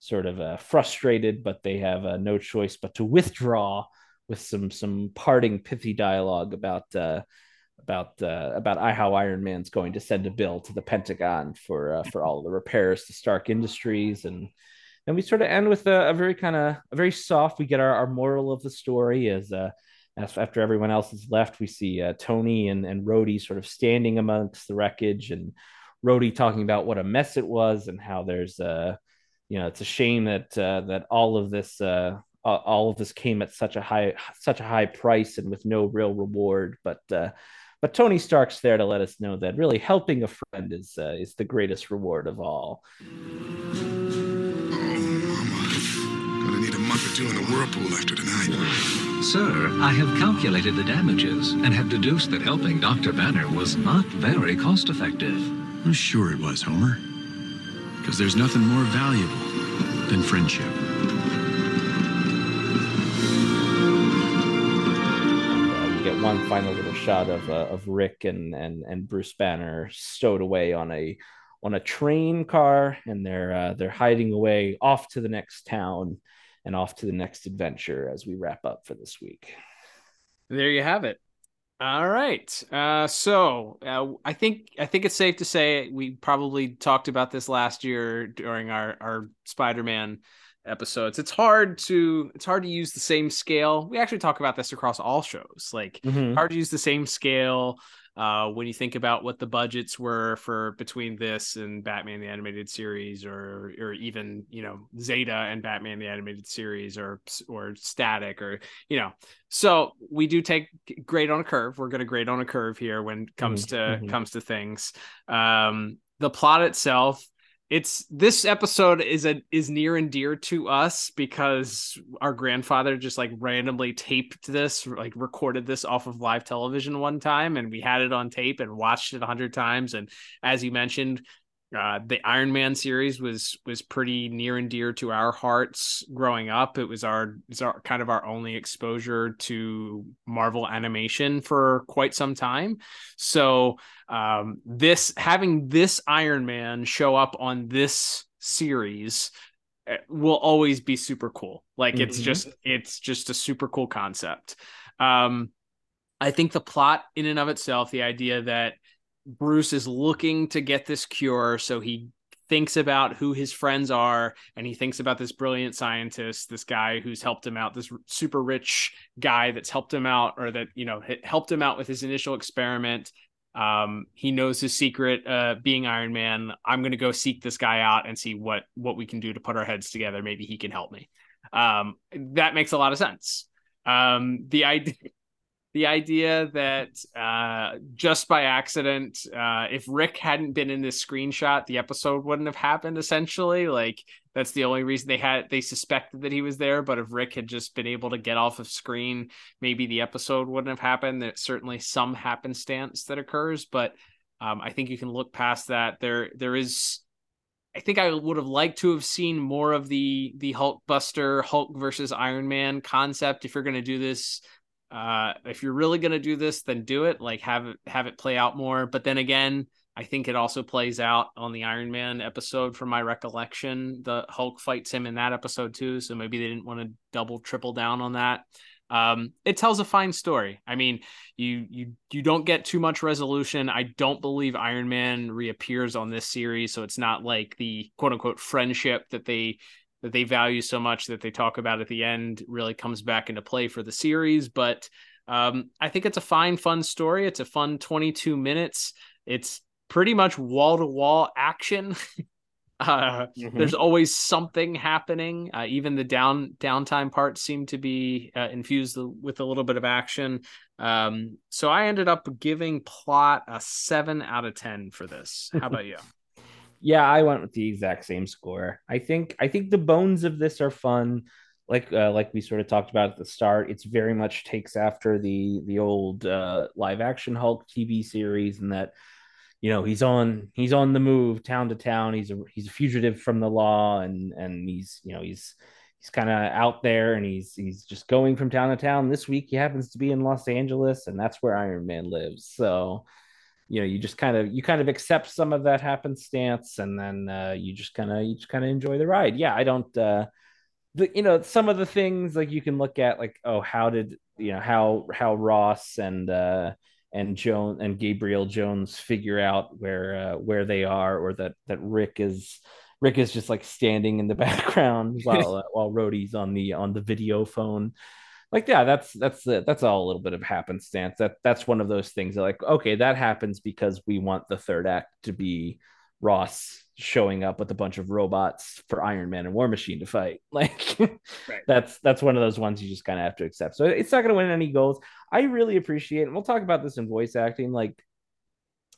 sort of uh, frustrated, but they have uh, no choice but to withdraw with some some parting pithy dialogue about uh, about uh, about how Iron Man's going to send a bill to the Pentagon for uh, for all the repairs to Stark Industries, and then we sort of end with a, a very kind of a very soft. We get our, our moral of the story as uh, after everyone else is left, we see uh, Tony and and Rhodey sort of standing amongst the wreckage, and Rhodey talking about what a mess it was and how there's uh you know it's a shame that uh, that all of this uh all of this came at such a high such a high price and with no real reward but uh but Tony Stark's there to let us know that really helping a friend is uh, is the greatest reward of all. Oh, Gonna need a month or two in the whirlpool after tonight. Sir, I have calculated the damages and have deduced that helping Dr. Banner was not very cost effective. I'm sure it was, Homer. Because there's nothing more valuable than friendship. And, uh, we get one final little shot of uh, of Rick and and and Bruce Banner stowed away on a on a train car, and they're uh, they're hiding away off to the next town and off to the next adventure as we wrap up for this week. There you have it. All right. Uh, so uh, I think I think it's safe to say we probably talked about this last year during our our Spider-Man episodes. It's hard to it's hard to use the same scale. We actually talk about this across all shows. Like Mhm. hard to use the same scale uh, when you think about what the budgets were for between this and Batman the animated series, or or even you know Zeta and Batman the animated series, or or Static, or you know. So we do take grade on a curve. We're going to grade on a curve here when it comes to Mhm. comes to things. Um, the plot itself it's this episode is a is near and dear to us because our grandfather just like randomly taped this like recorded this off of live television one time and we had it on tape and watched it a hundred times. And as you mentioned uh, the Iron Man series was was pretty near and dear to our hearts growing up. It was our it's our kind of our only exposure to Marvel animation for quite some time. So um, this having this Iron Man show up on this series eh, will always be super cool. Like it's Mhm. just it's just a super cool concept. Um, I think the plot in and of itself, the idea that Bruce is looking to get this cure, so he thinks about who his friends are and he thinks about this brilliant scientist this guy who's helped him out this super rich guy that's helped him out or that you know helped him out with his initial experiment. Um he knows his secret uh being iron man. I'm going to go seek this guy out and see what what we can do to put our heads together. Maybe he can help me. Um that makes a lot of sense. Um the idea the idea that uh, just by accident, uh, if Rick hadn't been in this screenshot, the episode wouldn't have happened. Essentially, like that's the only reason they had they suspected that he was there. But if Rick had just been able to get off of screen, maybe the episode wouldn't have happened. There's certainly some happenstance that occurs, but um, I think you can look past that. There, there is. I think I would have liked to have seen more of the the Hulk Buster Hulk versus Iron Man concept. If you're going to do this uh if you're really going to do this then do it like have it have it play out more. But then again i think it also plays out on the iron man episode from my recollection. The hulk fights him in that episode too so maybe they didn't want to double triple down on that. Um it tells a fine story. I mean you you you don't get too much resolution. I don't believe iron man reappears on this series so it's not like the quote unquote friendship that they that they value so much that they talk about at the end really comes back into play for the series. But um, I think it's a fine, fun story. It's a fun 22 minutes. It's pretty much wall to wall action. uh, Mhm. There's always something happening. Uh, even the down downtime parts seem to be uh, infused with a little bit of action. Um, so I ended up giving plot a seven out of ten for this. How about you? yeah i went with the exact same score. I think i think the bones of this are fun. Like uh, like we sort of talked about at the start it's very much takes after the the old uh, live action hulk tv series and that you know he's on he's on the move town to town. He's a he's a fugitive from the law and and he's you know he's he's kind of out there and he's he's just going from town to town. This week he happens to be in los angeles and that's where iron man lives. So you know you just kind of you kind of accept some of that happenstance and then uh, you just kind of you just kind of enjoy the ride. Yeah i don't uh the you know some of the things like you can look at like oh how did you know how how ross and uh and joan and gabriel jones figure out where uh, where they are or that that rick is rick is just like standing in the background while uh, while Rhodey's on the on the video phone like yeah that's that's that's all a little bit of happenstance. That that's one of those things that like okay that happens because we want the third act to be ross showing up with a bunch of robots for iron man and war machine to fight. Like that's that's one of those ones you just kind of have to accept. So it's not going to win any goals. I really appreciate and we'll talk about this in voice acting like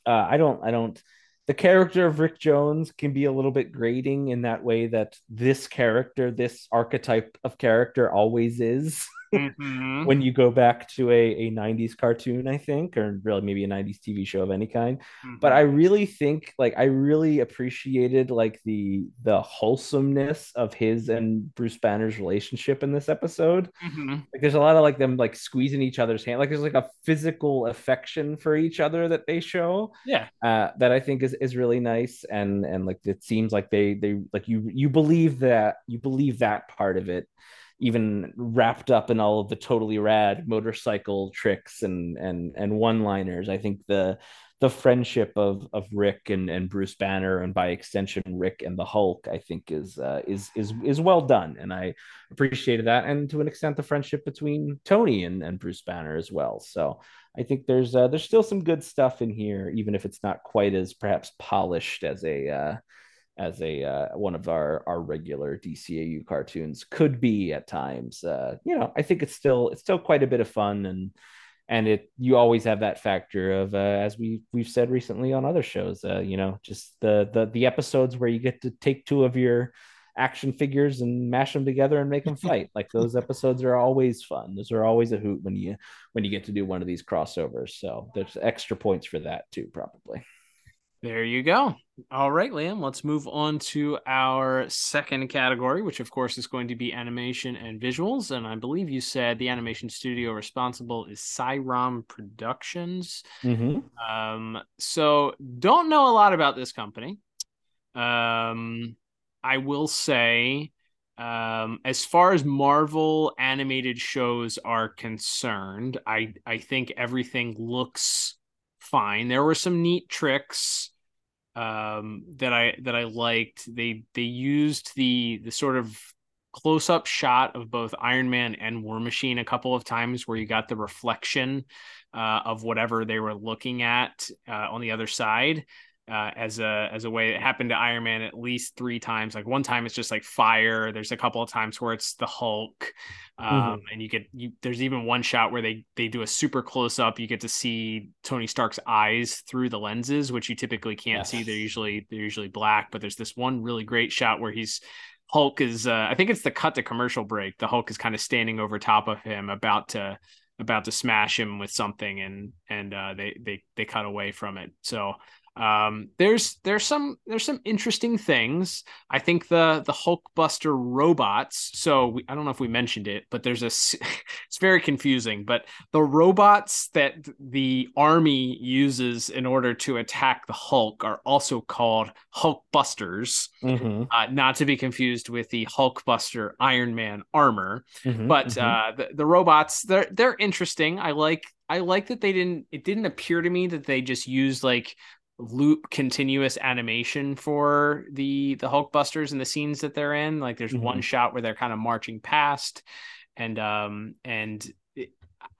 uh, i don't i don't the character of Rick Jones can be a little bit grating in that way that this character, this archetype of character always is. Mhm. when you go back to a, a 90s cartoon, I think, or really maybe a 90s TV show of any kind. But I really think like I really appreciated like the the wholesomeness of his and Bruce Banner's relationship in this episode. Mhm. Like there's a lot of like them like squeezing each other's hand. Like there's like a physical affection for each other that they show Yeah. uh, that I think is is really nice, and and like it seems like they they like you you believe that you believe that part of it, even wrapped up in all of the totally rad motorcycle tricks and and and one liners. I think the the friendship of of Rick and and Bruce Banner, and by extension Rick and the Hulk, I think is uh, is is is well done, and I appreciated that, and to an extent the friendship between Tony and and Bruce Banner as well. So. I think there's uh, there's still some good stuff in here, even if it's not quite as perhaps polished as a uh, as a uh, one of our our regular DCAU cartoons could be at times. Uh, you know, I think it's still it's still quite a bit of fun, and and it you always have that factor of uh, as we we've said recently on other shows. Uh, you know, just the the the episodes where you get to take two of your action figures and mash them together and make them fight. like those episodes are always fun. Those are always a hoot when you when you get to do one of these crossovers. So there's extra points for that too, probably. There you go. All right, Liam, let's move on to our second category, which of course is going to be animation and visuals. And I believe you said the animation studio responsible is Saerom Productions. Mm-hmm. Um, so don't know a lot about this company. Um, I will say, um, as far as Marvel animated shows are concerned, I I think everything looks fine. There were some neat tricks um, that I that I liked. They they used the the sort of close up shot of both Iron Man and War Machine a couple of times where you got the reflection uh, of whatever they were looking at uh, on the other side. Uh, as a as a way it happened to Iron Man at least three times. Like one time it's just like fire. There's a couple of times where it's the Hulk, um, Mhm. and you get you. There's even one shot where they they do a super close up. You get to see Tony Stark's eyes through the lenses, which you typically can't see. They're usually they're usually black. But there's this one really great shot where he's Hulk is. Uh, I think it's the cut to commercial break. The Hulk is kind of standing over top of him, about to about to smash him with something, and and uh, they they they cut away from it. So um there's there's some there's some interesting things i think the the hulkbuster robots so we, i don't know if we mentioned it but there's a it's very confusing but the robots that the army uses in order to attack the hulk are also called hulkbusters Mm-hmm. uh, not to be confused with the hulkbuster iron man armor Mhm, but mhm. uh the, the robots they're they're interesting i like i like that they didn't it didn't appear to me that they just used like loop continuous animation for the the hulkbusters and the scenes that they're in like there's one Mhm. shot where they're kind of marching past and um and it,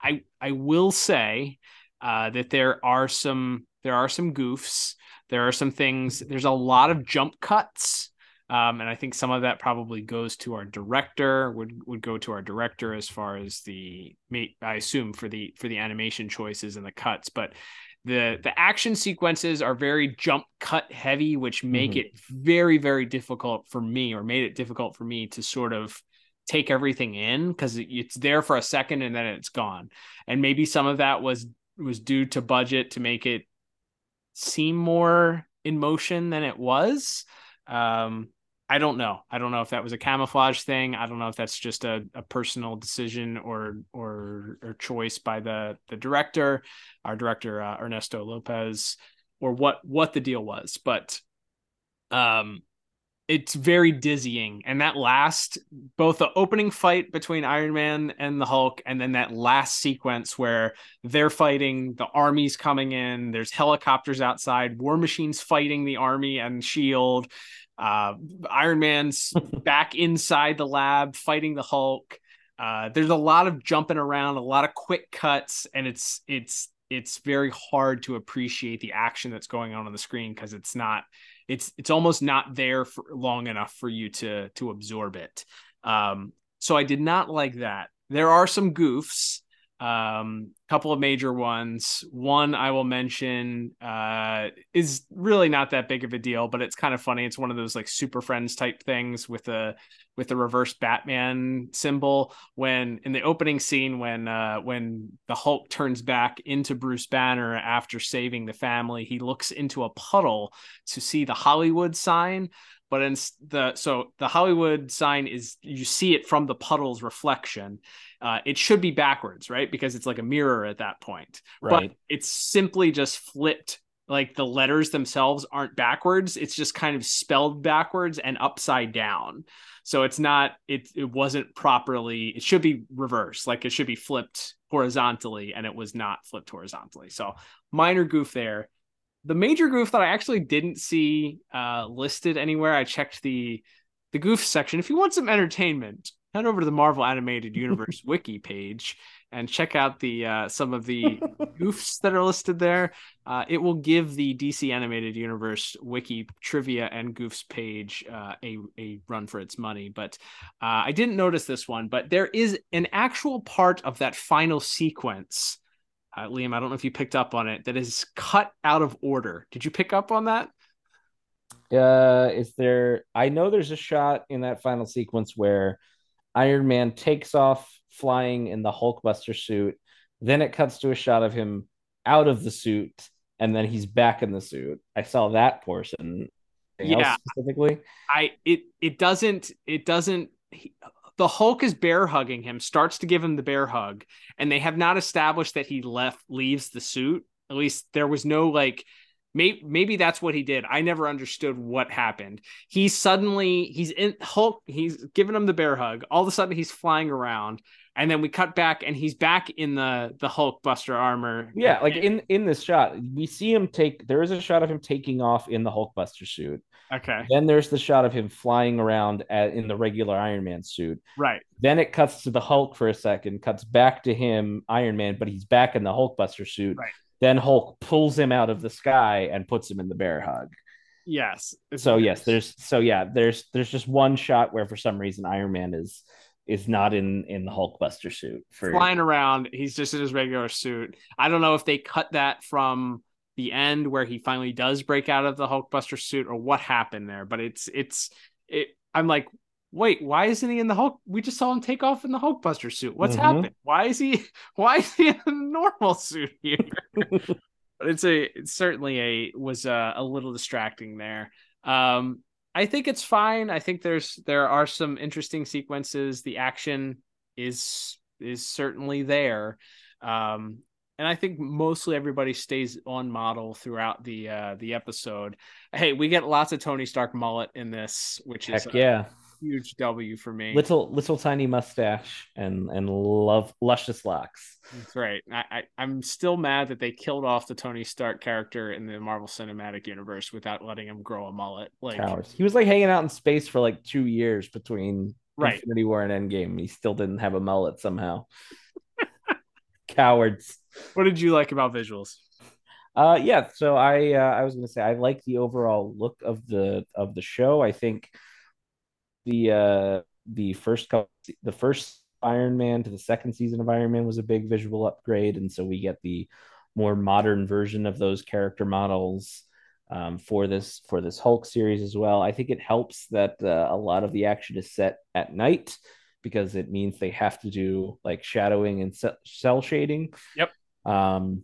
i i will say uh that there are some there are some goofs there are some things there's a lot of jump cuts um, and I think some of that probably goes to our director would would go to our director as far as the I assume for the for the animation choices and the cuts, but the the action sequences are very jump cut heavy, which make Mhm. it very very difficult for me, or made it difficult for me to sort of take everything in because it's there for a second and then it's gone. And maybe some of that was was due to budget to make it seem more in motion than it was. Um, I don't know. I don't know if that was a camouflage thing. I don't know if that's just a, a personal decision or or or choice by the the director, our director uh, Ernesto Lopez, or what what the deal was. But um, it's very dizzying, and that last both the opening fight between Iron Man and the Hulk, and then that last sequence where they're fighting, the army's coming in, there's helicopters outside, War Machine's fighting the army and Shield. Uh, Iron Man's back inside the lab fighting the Hulk. Uh, there's a lot of jumping around, a lot of quick cuts, and it's it's it's very hard to appreciate the action that's going on on the screen because it's not it's it's almost not there for long enough for you to to absorb it. Um, so I did not like that. There are some goofs. Um, couple of major ones. One I will mention uh, is really not that big of a deal, but it's kind of funny. It's one of those like Super Friends type things with a with the reverse Batman symbol. When in the opening scene, when uh, when the Hulk turns back into Bruce Banner after saving the family, he looks into a puddle to see the Hollywood sign but in the so the Hollywood sign is you see it from the puddle's reflection. Uh, it should be backwards, right? Because it's like a mirror at that point. Right. But it's simply just flipped. Like the letters themselves aren't backwards. It's just kind of spelled backwards and upside down. So it's not. It it wasn't properly. It should be reversed. Like it should be flipped horizontally, and it was not flipped horizontally. So minor goof there the major goof that I actually didn't see uh, listed anywhere. I checked the the goof section. If you want some entertainment, head over to the Marvel Animated Universe wiki page and check out the uh, some of the goofs that are listed there. Uh, it will give the DC Animated Universe wiki trivia and goofs page uh, a a run for its money. But uh, I didn't notice this one, but there is an actual part of that final sequence uh, Liam, I don't know if you picked up on it, that is cut out of order. Did you pick up on that? Uh, is there? I know there's a shot in that final sequence where Iron Man takes off flying in the Hulkbuster suit. Then it cuts to a shot of him out of the suit, and then he's back in the suit. I saw that portion. Anything Yeah. specifically. I it it doesn't it doesn't he, the Hulk is bear hugging him, starts to give him the bear hug, and they have not established that he left leaves the suit. At least there was no like maybe maybe that's what he did. I never understood what happened. He suddenly he's in Hulk, he's giving him the bear hug. All of a sudden he's flying around, and then we cut back and he's back in the the Hulk Buster armor. Yeah, like in in this shot, we see him take. There is a shot of him taking off in the Hulk Buster suit. Okay. Then there's the shot of him flying around at, in the regular Iron Man suit. Right. Then it cuts to the Hulk for a second, cuts back to him, Iron Man, but he's back in the Hulk Buster suit. Right. Then Hulk pulls him out of the sky and puts him in the bear hug. Yes. So yes, there's so yeah, there's there's just one shot where for some reason Iron Man is is not in in the Hulkbuster suit for flying around. He's just in his regular suit. I don't know if they cut that from the end where he finally does break out of the Hulkbuster suit or what happened there, but it's it's it. I'm like, wait, why isn't he in the Hulk? We just saw him take off in the Hulkbuster suit. What's Mhm. happened? Why is he? Why is he in a normal suit here? but it's a it's certainly a was a, a little distracting there. Um, I think it's fine. I think there's there are some interesting sequences. The action is is certainly there. Um, and I think mostly everybody stays on model throughout the uh, the episode. Hey, we get lots of Tony Stark mullet in this, which is Heck a yeah. Huge W for me. little little tiny mustache and and love luscious locks. That's right. I, I I'm still mad that they killed off the Tony Stark character in the Marvel Cinematic Universe without letting him grow a mullet. Like Cowards. He was like hanging out in space for like two years between Right. Infinity War and Endgame. He still didn't have a mullet somehow. Cowards. What did you like about visuals? Uh, yeah. So I uh, I was gonna say I like the overall look of the of the show. I think the uh the first couple, the first Iron Man to the second season of Iron Man was a big visual upgrade, and so we get the more modern version of those character models um, for this for this Hulk series as well. I think it helps that uh, a lot of the action is set at night because it means they have to do like shadowing and cell shading. Yep. Um,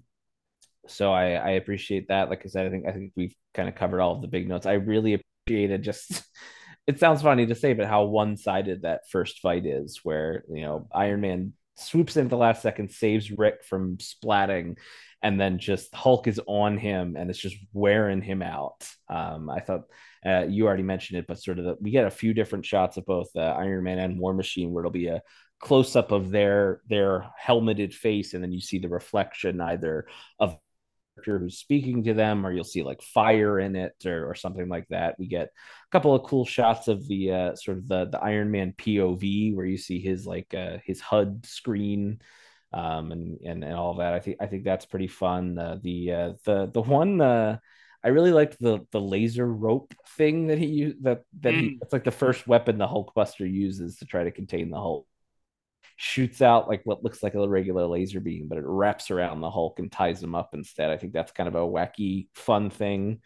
so I, I appreciate that. Like I said, I think I think we've kind of covered all of the big notes. I really appreciated just it sounds funny to say, but how one sided that first fight is, where you know Iron Man swoops in at the last second, saves Rick from splatting, and then just Hulk is on him and it's just wearing him out. Um, I thought uh, you already mentioned it, but sort of the, we get a few different shots of both uh, Iron Man and War Machine where it'll be a close up of their their helmeted face, and then you see the reflection either of who's speaking to them, or you'll see like fire in it, or, or something like that. We get a couple of cool shots of the uh, sort of the the Iron Man POV where you see his like uh, his HUD screen. Um, and, and and all that. I think I think that's pretty fun. Uh, the uh, the the one uh, I really liked the the laser rope thing that he used. That that he Mm. it's like the first weapon the Hulkbuster uses to try to contain the Hulk. Shoots out like what looks like a regular laser beam, but it wraps around the Hulk and ties him up instead. I think that's kind of a wacky, fun thing.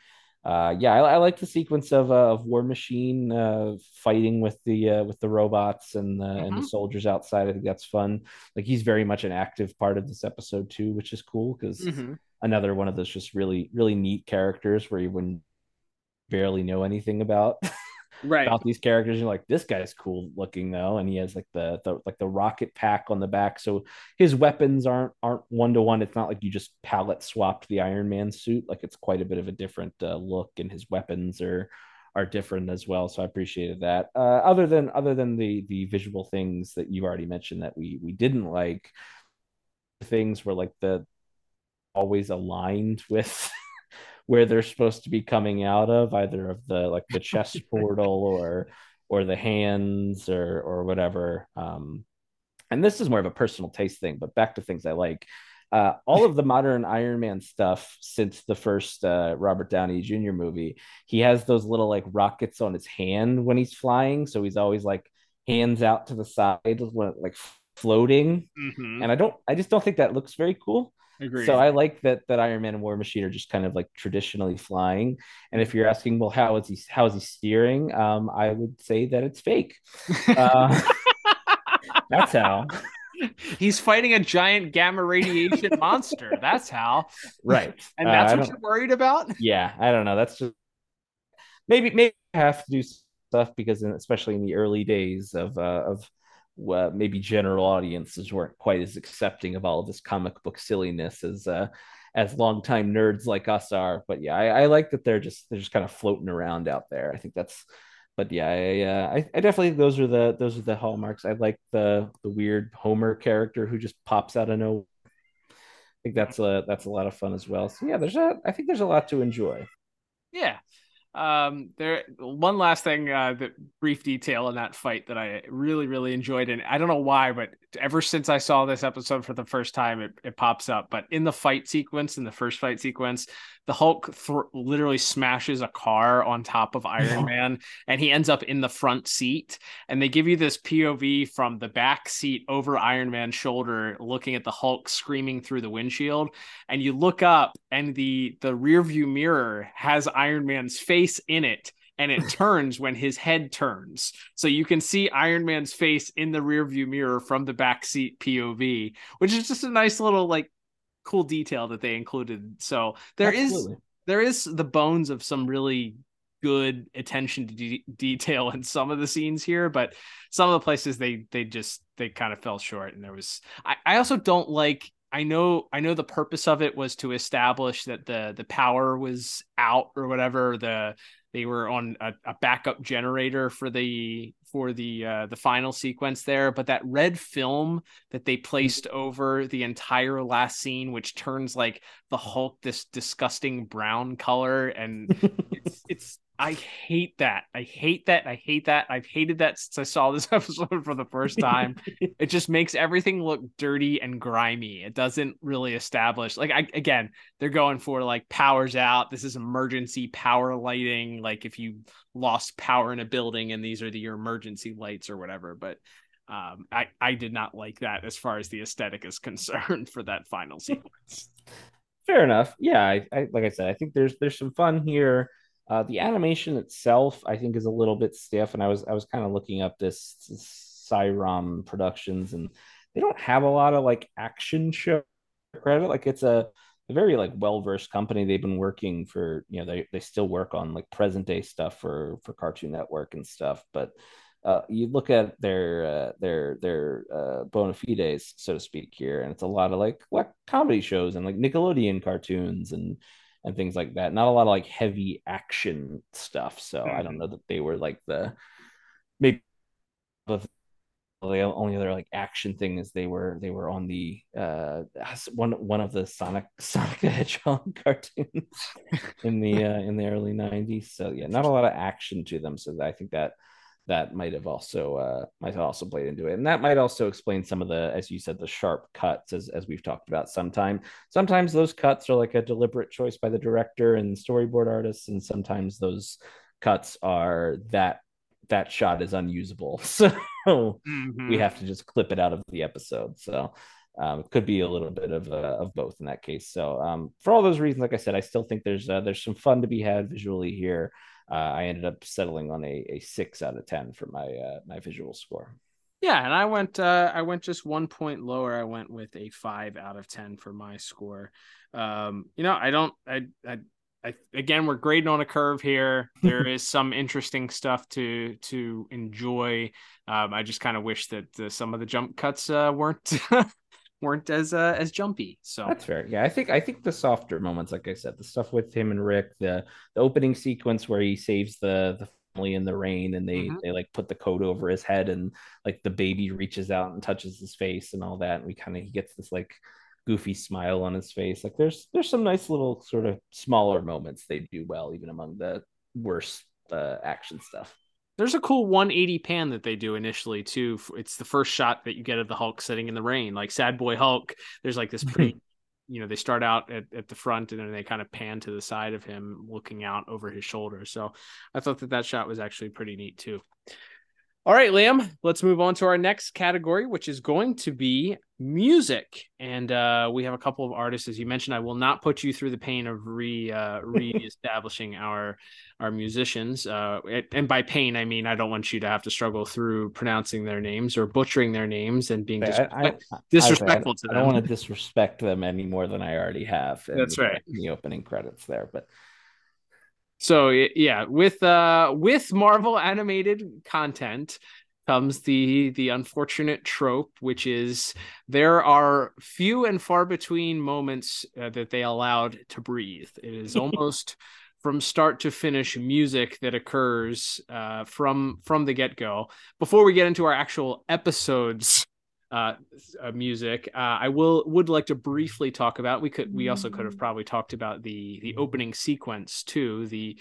Uh, yeah, I, I like the sequence of uh, of War Machine uh, fighting with the uh, with the robots and the and the Mm-hmm. soldiers outside. I think that's fun. Like he's very much an active part of this episode too, which is cool because Mhm. another one of those just really really neat characters where you wouldn't barely know anything about Right. about these characters. You're like, this guy's cool looking though, and he has like the, the like the rocket pack on the back, so his weapons aren't aren't one to one. It's not like you just palette swapped the Iron Man suit. Like it's quite a bit of a different uh, look, and his weapons are are different as well. So I appreciated that. Uh, other than other than the the visual things that you've already mentioned that we we didn't like, things were like the always aligned with where they're supposed to be coming out of either of the like the chest portal or or the hands or or whatever um and this is more of a personal taste thing but back to things i like uh, all of the modern Iron Man stuff since the first uh, Robert Downey Jr. movie, he has those little like rockets on his hand when he's flying. So he's always like hands out to the side, when, like floating. Mhm. And I don't, I just don't think that looks very cool. Agreed. So I like that that Iron Man and War Machine are just kind of like traditionally flying. And if you're asking, well, how is he how is he steering? Um, I would say that it's fake. Uh, that's how. He's fighting a giant gamma radiation monster. That's how. Right. And Uh, that's I what you're worried about? Yeah, I don't know. That's just maybe maybe I have to do stuff because in, especially in the early days of uh, of maybe general audiences weren't quite as accepting of all of this comic book silliness as uh, as longtime nerds like us are. But yeah, I, I like that they're just they're just kind of floating around out there. I think that's. But yeah, I, uh, I I definitely those are the those are the hallmarks. I like the the weird Homer character who just pops out of nowhere. I think that's a that's a lot of fun as well. So yeah, there's a I think there's a lot to enjoy. Yeah. Um, there one last thing, uh, the brief detail in that fight that I really, really enjoyed, and I don't know why, but ever since I saw this episode for the first time, it, it pops up. But in the fight sequence, in the first fight sequence, the Hulk th- literally smashes a car on top of Iron Man, and he ends up in the front seat. And they give you this POV from the back seat over Iron Man's shoulder, looking at the Hulk screaming through the windshield. And you look up, and the the rear view mirror has Iron Man's face in it. And it turns when his head turns. So you can see Iron Man's face in the rear view mirror from the back seat POV, which is just a nice little like cool detail that they included. So there is Absolutely. there is the bones of some really good attention to de- detail in some of the scenes here, but some of the places they they just they kind of fell short. And there was I, I also don't like I know I know the purpose of it was to establish that the the power was out or whatever the they were on a, a backup generator for the for the uh, the final sequence there but that red film that they placed over the entire last scene which turns like the hulk this disgusting brown color and it's it's I hate that. I hate that. I hate that. I've hated that since I saw this episode for the first time. it just makes everything look dirty and grimy. It doesn't really establish like I again, they're going for like powers out. This is emergency power lighting. Like if you lost power in a building and these are the your emergency lights or whatever. But um, I I did not like that as far as the aesthetic is concerned for that final sequence. Fair enough. Yeah, I, I like I said, I think there's there's some fun here. Uh, the animation itself, I think, is a little bit stiff, and I was I was kind of looking up this, this Saerom Productions, and they don't have a lot of like action show credit. Like it's a, a very like well versed company. They've been working for you know they they still work on like present day stuff for for Cartoon Network and stuff, but. Uh, you look at their uh, their their uh, bona fides, so to speak, here, and it's a lot of like like comedy shows and like Nickelodeon cartoons and and things like that. Not a lot of like heavy action stuff. So I don't know that they were like the maybe the the only other like action thing is they were they were on the uh one one of the Sonic Sonic the Hedgehog cartoons in the uh, in the early 90s. So yeah, not a lot of action to them. So I think that that might have also uh might have also played into it and that might also explain some of the as you said the sharp cuts as, as we've talked about sometime sometimes those cuts are like a deliberate choice by the director and storyboard artists and sometimes those cuts are that that shot is unusable, so Mhm. we have to just clip it out of the episode. So um, it could be a little bit of uh, of both in that case. So um, for all those reasons, like I said, I still think there's uh, there's some fun to be had visually here. Uh, I ended up settling on a, a six out of ten for my uh, my visual score. Yeah, and I went uh I went just one point lower. I went with a five out of ten for my score. Um, you know, I don't I I I, again, we're grading on a curve here. There is some interesting stuff to to enjoy. Um, I just kind of wish that uh, some of the jump cuts uh, weren't weren't as uh, as jumpy. So That's fair. Yeah, I think I think the softer moments, like I said, the stuff with him and Rick, the the opening sequence where he saves the the family in the rain and they Mhm. they like put the coat over his head and like the baby reaches out and touches his face and all that, and we kind of he gets this like goofy smile on his face. Like there's there's some nice little sort of smaller moments they do well, even among the worst uh, action stuff. There's a cool 180 pan that they do initially too. It's the first shot that you get of the Hulk sitting in the rain, like Sad Boy Hulk. There's like this pretty, you know, they start out at, at the front and then they kind of pan to the side of him, looking out over his shoulder. So I thought that that shot was actually pretty neat too. All right, Liam, let's move on to our next category, which is going to be music. And uh, we have a couple of artists, as you mentioned. I will not put you through the pain of re uh, reestablishing our our musicians. Uh, and- by pain, I mean I don't want you to have to struggle through pronouncing their names or butchering their names and being I- disrespect- I- I- disrespectful I, to I don't want to disrespect them any more than I already have. That's right. in the opening credits there, but So yeah, with uh with Marvel animated content comes the the unfortunate trope, which is there are few and far between moments uh, that they allowed to breathe. It is almost from start to finish music that occurs uh, from from the get go. Before we get into our actual episodes uh, uh music uh, i will would like to briefly talk about we could we also could have probably talked about the the opening sequence too the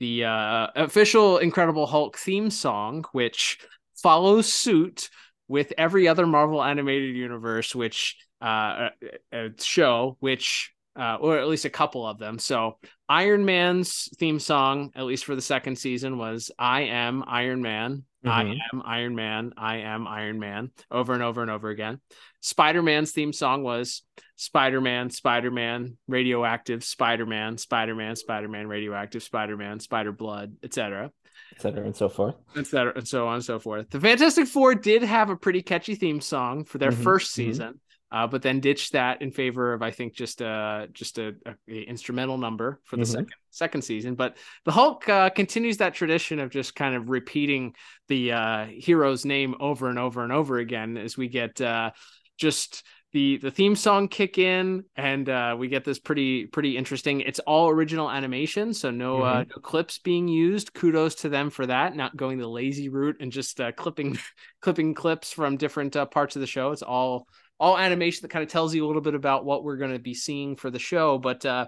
the uh official incredible hulk theme song which follows suit with every other marvel animated universe which uh, uh, uh show which uh, or at least a couple of them. So Iron Man's theme song, at least for the second season, was "I am Iron Man." I Mhm. am Iron Man. I am Iron Man. Over and over and over again. Spider Man's theme song was Spider Man, Spider Man, Radioactive, Spider Man, Spider Man, Spider Man, Radioactive, Spider Man, Spider Blood, etc Etc. and so forth. etc and so on and so forth. The Fantastic Four did have a pretty catchy theme song for their Mhm, first mhm. season, uh, but then ditched that in favor of I think just a just a, a- a instrumental number for the Mhm. second second season. But the Hulk uh, continues that tradition of just kind of repeating the uh, hero's name over and over and over again as we get uh, just the the theme song kick in and uh, we get this pretty pretty interesting it's all original animation so no uh, no clips being used kudos to them for that not going the lazy route and just uh, clipping clipping clips from different uh, parts of the show it's all all animation that kind of tells you a little bit about what we're going to be seeing for the show but uh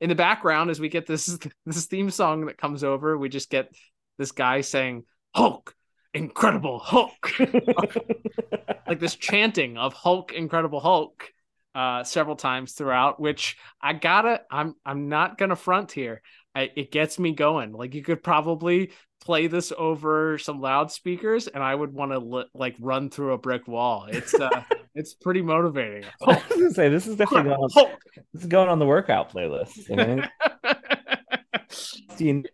in the background as we get this this theme song that comes over we just get this guy saying hulk incredible hulk like this chanting of Hulk, Incredible Hulk, uh, several times throughout. Which I gotta, I'm, I'm not gonna front here. I, it gets me going. Like you could probably play this over some loudspeakers, and I would want to li- like run through a brick wall. It's, uh, it's pretty motivating. I was gonna say this is definitely going on, this is going on the workout playlist. You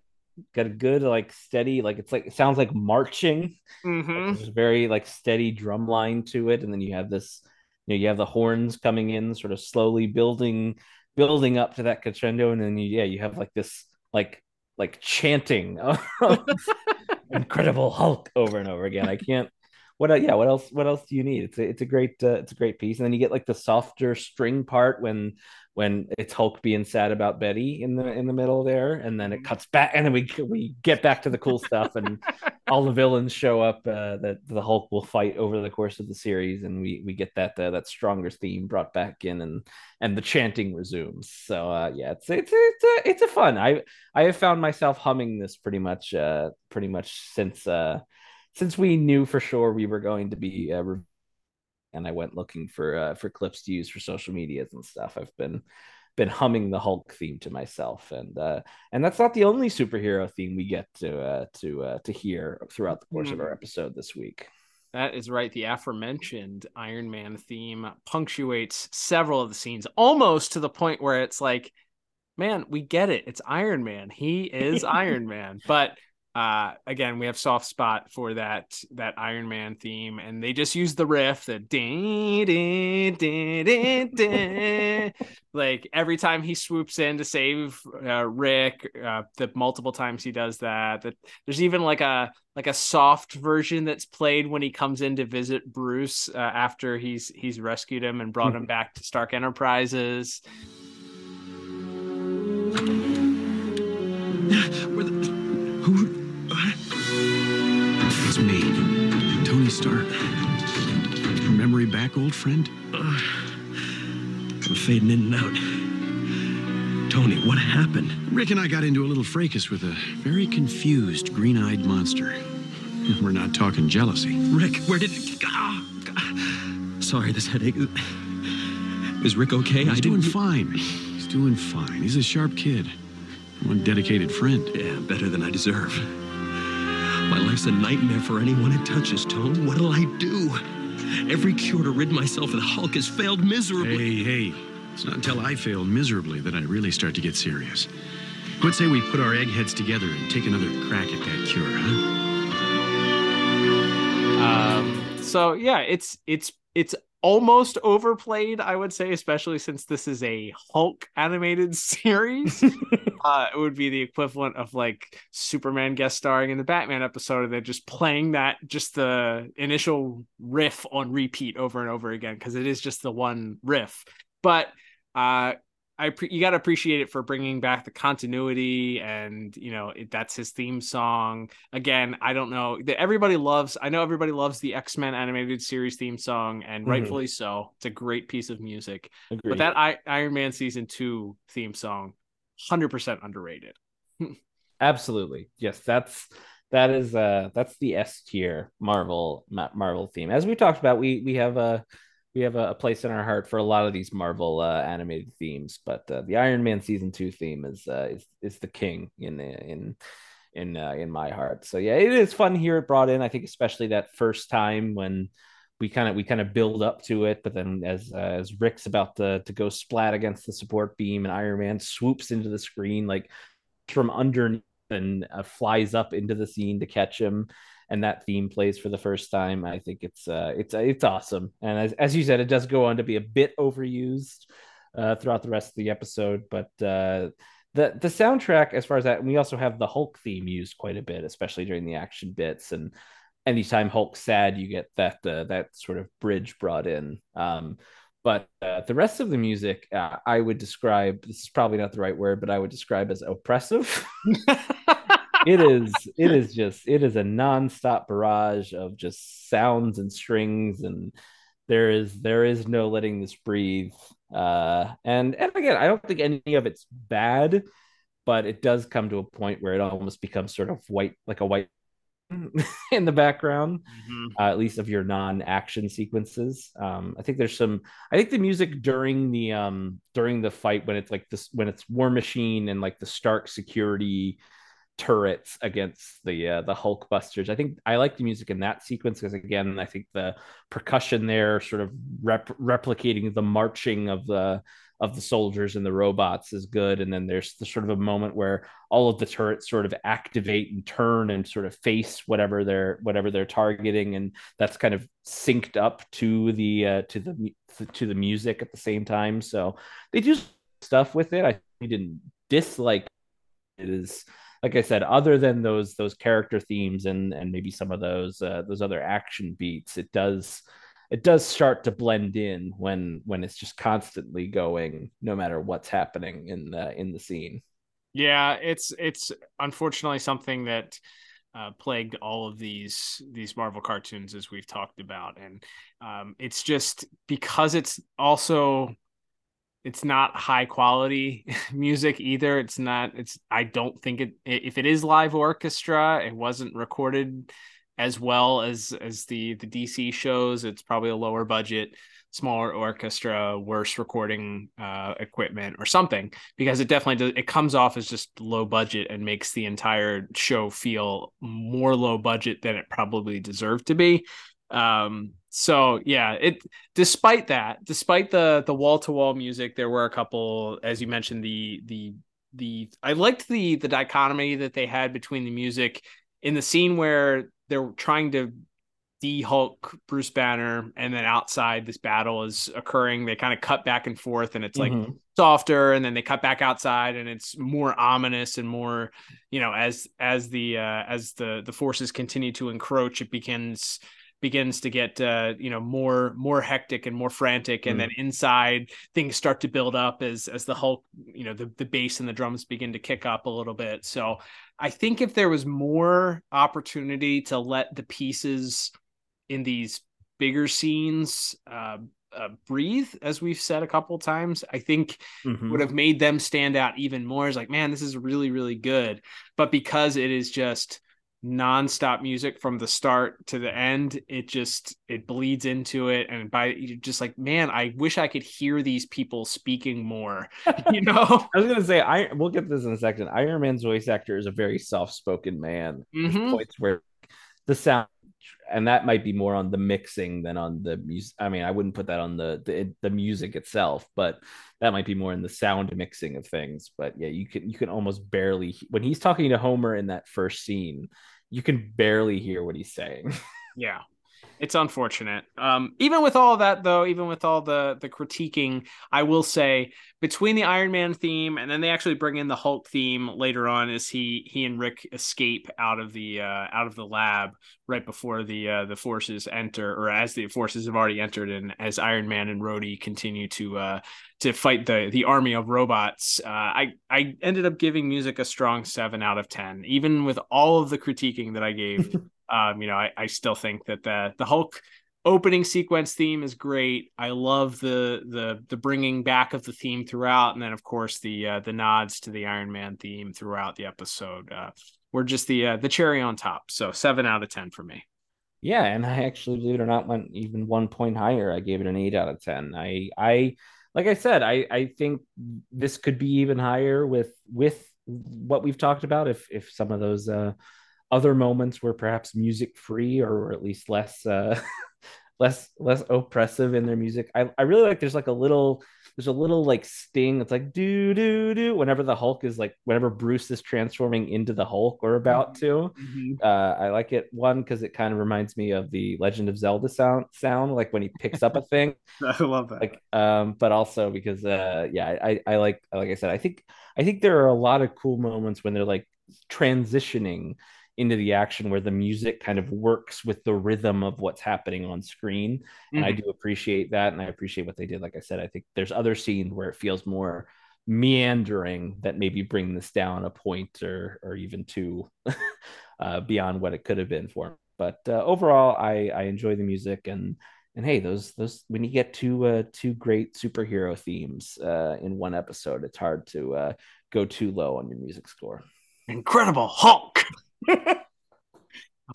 got a good like steady like it's like it sounds like marching. Mhm. There's a very like steady drum line to it, and then you have this, you know, you have the horns coming in, sort of slowly building, building up to that crescendo, and then you, yeah, you have like this like like chanting Incredible Hulk over and over again. I can't. What yeah? What else? What else do you need? It's a it's a great uh, it's a great piece, and then you get like the softer string part when when it's Hulk being sad about Betty in the in the middle there, and then it cuts back, and then we we get back to the cool stuff, and all the villains show up uh, that the Hulk will fight over the course of the series, and we we get that uh, that stronger theme brought back in, and and the chanting resumes. So uh, yeah, it's it's it's a, it's a fun. I I have found myself humming this pretty much uh, pretty much since uh, since we knew for sure we were going to be uh, and I went looking for uh, for clips to use for social medias and stuff. I've been been humming the Hulk theme to myself, and uh, and that's not the only superhero theme we get to uh, to uh, to hear throughout the course mm. of our episode this week. That is right. The aforementioned Iron Man theme punctuates several of the scenes, almost to the point where it's like, man, we get it. It's Iron Man. He is Iron Man. But uh again we have soft spot for that that iron man theme and they just use the riff the like every time he swoops in to save uh, rick uh, the multiple times he does that that there's even like a like a soft version that's played when he comes in to visit bruce uh, after he's he's rescued him and brought him back to stark enterprises. Where the, who it's me, Tony Stark. From memory back, old friend? Uh, I'm fading in and out. Tony, what happened? Rick and I got into a little fracas with a very confused, green-eyed monster. We're not talking jealousy. Rick, where did... Oh, Sorry, this headache... Is Rick okay? He's I doing fine. He's doing fine. He's a sharp kid. One dedicated friend. Yeah, better than I deserve. My life's a nightmare for anyone it touches, Tone. What'll I do? Every cure to rid myself of the Hulk has failed miserably. Hey, hey. It's not until I fail miserably that I really start to get serious. What say we put our eggheads together and take another crack at that cure, huh? Um, so yeah, it's it's it's almost overplayed, I would say, especially since this is a Hulk animated series. uh, it would be the equivalent of like Superman guest starring in the Batman episode, and they're just playing that, just the initial riff on repeat over and over again, because it is just the one riff. But uh, I pre- you got to appreciate it for bringing back the continuity and you know it, that's his theme song. Again I don't know that everybody loves I know everybody loves the X-Men animated series theme song and mm-hmm. rightfully so. It's a great piece of music. Agreed. but that I- Iron Man season 2 theme song 100% underrated. Absolutely. Yes that's that is uh that's the S tier Marvel Marvel theme. As we talked about we we have a we have a, a, place in our heart for a lot of these Marvel uh, animated themes, but uh, the Iron Man season two theme is uh, is is the king in in in uh, in my heart. So yeah, it is fun here. It brought in, I think, especially that first time when we kind of we kind of build up to it, but then as uh, as Rick's about to to go splat against the support beam, and Iron Man swoops into the screen like from underneath and uh, flies up into the scene to catch him and that theme plays for the first time. I think it's uh, it's it's awesome. And as, as you said, it does go on to be a bit overused uh, throughout the rest of the episode, but uh, the the soundtrack, as far as that, we also have the Hulk theme used quite a bit, especially during the action bits. And anytime Hulk's sad, you get that uh, that sort of bridge brought in. Um, but uh, the rest of the music, uh, I would describe. This is probably not the right word, but I would describe as oppressive. it is it is just it is a nonstop barrage of just sounds and strings and there is there is no letting this breathe uh and and again i don't think any of it's bad but it does come to a point where it almost becomes sort of white like a white in the background mm-hmm. uh, at least of your non-action sequences um i think there's some i think the music during the um during the fight when it's like this when it's war machine and like the stark security turrets against the uh, the Hulk busters. I think I like the music in that sequence because again, I think the percussion there, sort of rep- replicating the marching of the of the soldiers and the robots, is good. And then there's the sort of a moment where all of the turrets sort of activate and turn and sort of face whatever they're whatever they're targeting, and that's kind of synced up to the uh, to the to the music at the same time. So they do stuff with it. I didn't dislike it is like I said, other than those those character themes and and maybe some of those uh, those other action beats, it does it does start to blend in when when it's just constantly going, no matter what's happening in the in the scene. Yeah, it's it's unfortunately something that uh, plagued all of these these Marvel cartoons as we've talked about, and um, it's just because it's also it's not high quality music either it's not it's i don't think it if it is live orchestra it wasn't recorded as well as as the the dc shows it's probably a lower budget smaller orchestra, worse recording uh, equipment, or something, because it definitely does. It comes off as just low budget and makes the entire show feel more low budget than it probably deserved to be. Um, so yeah, it despite that, despite the the wall to wall music, there were a couple, as you mentioned, the the the I liked the the dichotomy that they had between the music in the scene where they're trying to de-Hulk Bruce Banner, and then outside this battle is occurring. They kind of cut back and forth, and it's like Mhm. softer, and then they cut back outside, and it's more ominous and more, you know, as as the uh, as the the forces continue to encroach, it begins begins to get uh, you know more more hectic and more frantic and Mm. then inside things start to build up as as the hulk you know the, the bass and the drums begin to kick up a little bit so i think if there was more opportunity to let the pieces in these bigger scenes uh, uh, breathe as we've said a couple times i think Mhm. would have made them stand out even more Is like man this is really really good but because it is just non-stop music from the start to the end it just it bleeds into it and by you're just like man i wish i could hear these people speaking more you know I was gonna say I we'll get this in a second. Iron Man's voice actor is a very soft-spoken man. There's Mhm. points where the sound and that might be more on the mixing than on the music. I mean, I wouldn't put that on the, the the music itself, but that might be more in the sound mixing of things. But yeah, you can you can almost barely when he's talking to Homer in that first scene, you can barely hear what he's saying. yeah it's unfortunate. Um even with all that though even with all the the critiquing i will say between the iron man theme and then they actually bring in the hulk theme later on as he he and rick escape out of the uh out of the lab right before the uh the forces enter or as the forces have already entered and as iron man and Rhodey continue to uh to fight the the army of robots uh i i ended up giving music a strong seven out of ten even with all of the critiquing that i gave um, you know, I, I still think that the the Hulk opening sequence theme is great. I love the the the bringing back of the theme throughout, and then of course the uh, the nods to the Iron Man theme throughout the episode. Uh, were just the uh, the cherry on top. So seven out of ten for me. Yeah, and I actually, believe it or not, went even one point higher. I gave it an eight out of ten. I, I, like I said, I, I think this could be even higher with with what we've talked about. If if some of those uh, other moments were perhaps music free or at least less uh, less less oppressive in their music. I, I really like. There's like a little there's a little like sting. It's like do do do whenever the Hulk is like whenever Bruce is transforming into the Hulk or about to. Uh, I like it one because it kind of reminds me of the Legend of Zelda sound sound like when he picks up a thing. I love that. Like, um, but also because uh, yeah, I I like like I said, I think I think there are a lot of cool moments when they're like transitioning into the action where the music kind of works with the rhythm of what's happening on screen and i Mhm. do appreciate that and i appreciate what they did like i said i think there's other scenes where it feels more meandering that maybe bring this down a point or or even two uh, beyond what it could have been for. but uh, overall i i enjoy the music and and hey those those when you get two uh two great superhero themes uh in one episode it's hard to uh go too low on your music score Incredible Hulk.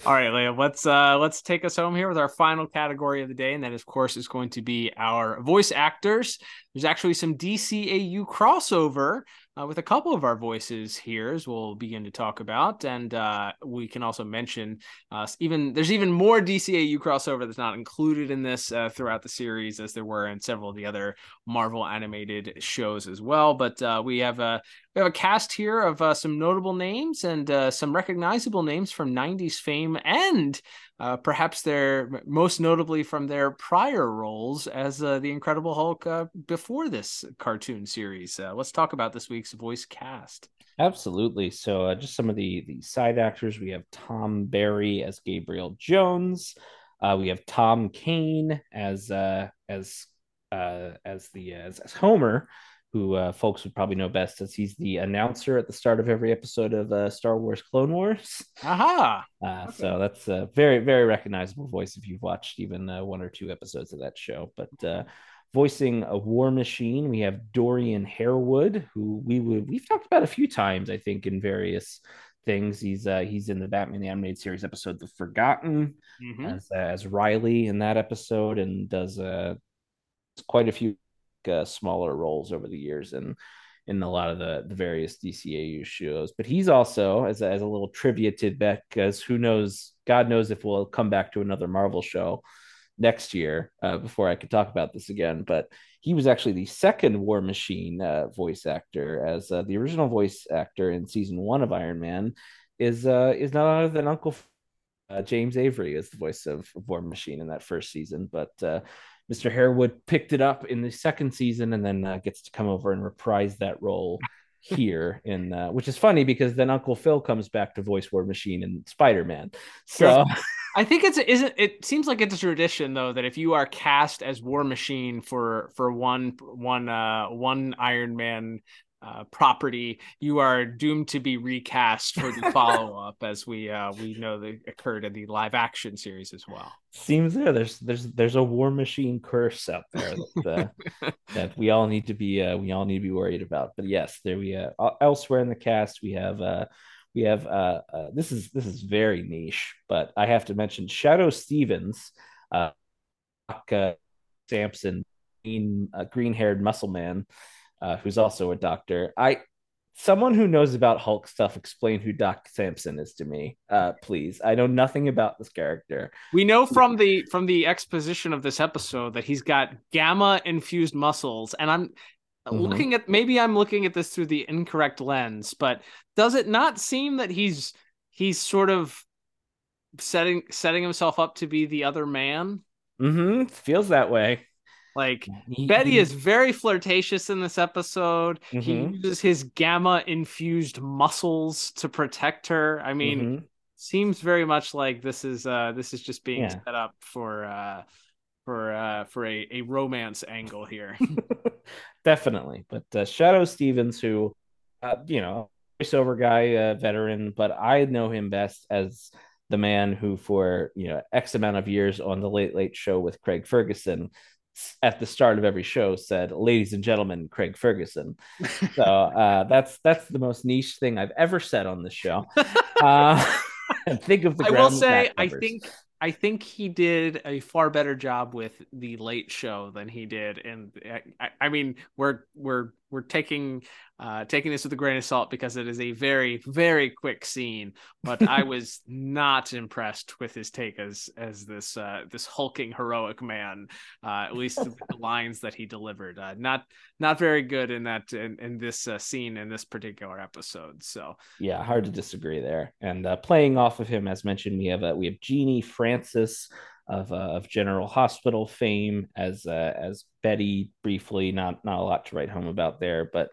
All right, Liam, let's uh let's take us home here with our final category of the day, and that of course is going to be our voice actors. There's actually some DCAU crossover uh, with a couple of our voices here, as we'll begin to talk about, and uh, we can also mention uh, even there's even more DCAU crossover that's not included in this uh, throughout the series, as there were in several of the other Marvel animated shows as well. But uh, we have a we have a cast here of uh, some notable names and some recognizable names from 90s fame and uh, perhaps their most notably from their prior roles as uh, the Incredible Hulk uh, before this cartoon series. Uh, let's talk about this week's voice cast. Absolutely. So, uh, just some of the the side actors. We have Thom Barry as Gabriel Jones. Uh, we have Tom Kane as as as the as, as Homer, who uh, folks would probably know best as he's the announcer at the start of every episode of uh, Star Wars Clone Wars. Aha! Uh, So that's a very very recognizable voice if you've watched even uh, one or two episodes of that show. But uh, voicing a War Machine, we have Dorian Harewood, who we would we've talked about a few times, I think, in various things. He's uh, he's in the Batman the Animated Series episode The Forgotten Mhm. as uh, as Riley in that episode, and does uh quite a few uh, smaller roles over the years and in a lot of the, the various DCAU shows. But he's also, as a, as a little trivia tidbit, because who knows, God knows if we'll come back to another Marvel show next year uh, before I could talk about this again. But he was actually the second War Machine uh, voice actor, as uh, the original voice actor in season one of Iron Man is uh, is none other than Uncle uh, James Avery is the voice of, of War Machine in that first season. But uh, Mr. Harewood picked it up in the second season and then uh, gets to come over and reprise that role here in uh, which is funny because then Uncle Phil comes back to voice War Machine and Spider Man. So I think it's isn't it seems like it's a tradition though that if you are cast as War Machine for for one one uh one Iron Man uh, property, you are doomed to be recast for the follow up, as we uh, we know that occurred in the live action series as well. Seems there. There's there's there's a war machine curse out there that, uh, that we all need to be uh, we all need to be worried about. But yes, there we uh, elsewhere in the cast we have uh, we have uh, uh, this is this is very niche, but I have to mention Shadoe Stevens, uh, uh Samson, green uh, green haired muscle man uh, who's also a doctor. I someone who knows about Hulk stuff explain who Doc Samson is to me, uh, please. I know nothing about this character. We know from the from the exposition of this episode that he's got gamma infused muscles, and I'm mm-hmm. looking at maybe I'm looking at this through the incorrect lens, but does it not seem that he's he's sort of setting setting himself up to be the other man? Mm-hmm. Feels that way. Like he, Betty he, is very flirtatious in this episode. Mm-hmm. He uses his gamma infused muscles to protect her. I mean, mm-hmm. seems very much like this is uh this is just being yeah. set up for uh for uh for a, a romance angle here. Definitely. But uh, Shadoe Stevens who uh, you know, voiceover guy, uh, veteran, but I know him best as the man who for you know x amount of years on the late late show with craig ferguson at the start of every show said, "Ladies and gentlemen, Craig Ferguson." so uh, that's that's the most niche thing I've ever said on this show. Uh, think of the. I will say, I think I think he did a far better job with the Late Show than he did, and I, I mean, we're we're we're taking uh, taking this with a grain of salt because it is a very very quick scene. But I was not impressed with his take as as this uh, this hulking heroic man. Uh, at least the lines that he delivered, uh, not not very good in that in, in this uh, scene in this particular episode. So yeah, hard to disagree there. And uh, playing off of him, as mentioned, we have uh, we have Genie Francis of uh, of General Hospital fame as uh, as Betty briefly. Not not a lot to write home about there, but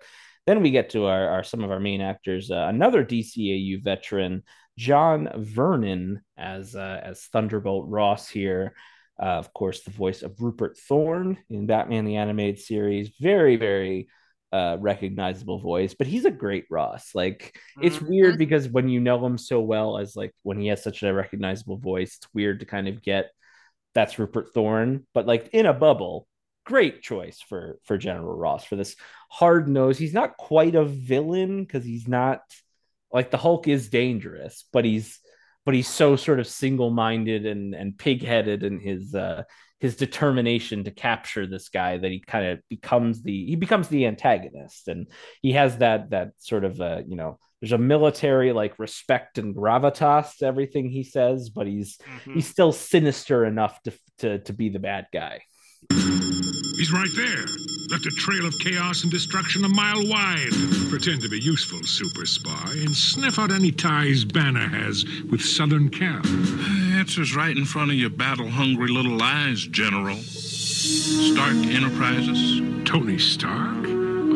then we get to our, our some of our main actors. Uh, another DCAU veteran, John Vernon as uh, as Thunderbolt Ross here. Uh, of course, the voice of Rupert Thorne in Batman the Animated Series. Very very uh, recognizable voice, but he's a great Ross. Like it's mm-hmm. weird because when you know him so well as like when he has such a recognizable voice, it's weird to kind of get that's Rupert Thorne. But like in a bubble, great choice for for General Ross for this hard nose. He's not quite a villain because he's not like the Hulk is dangerous, but he's but he's so sort of single minded and and pig headed in his uh his determination to capture this guy that he kind of becomes the he becomes the antagonist and he has that that sort of uh you know there's a military like respect and gravitas to everything he says, but he's mm-hmm. he's still sinister enough to, to to be the bad guy. He's right there. Left a trail of chaos and destruction a mile wide. Pretend to be useful, super spy, and sniff out any ties Banner has with Southern Cal. Answer's right in front of your battle hungry little eyes, General. Stark Enterprises. Tony Stark?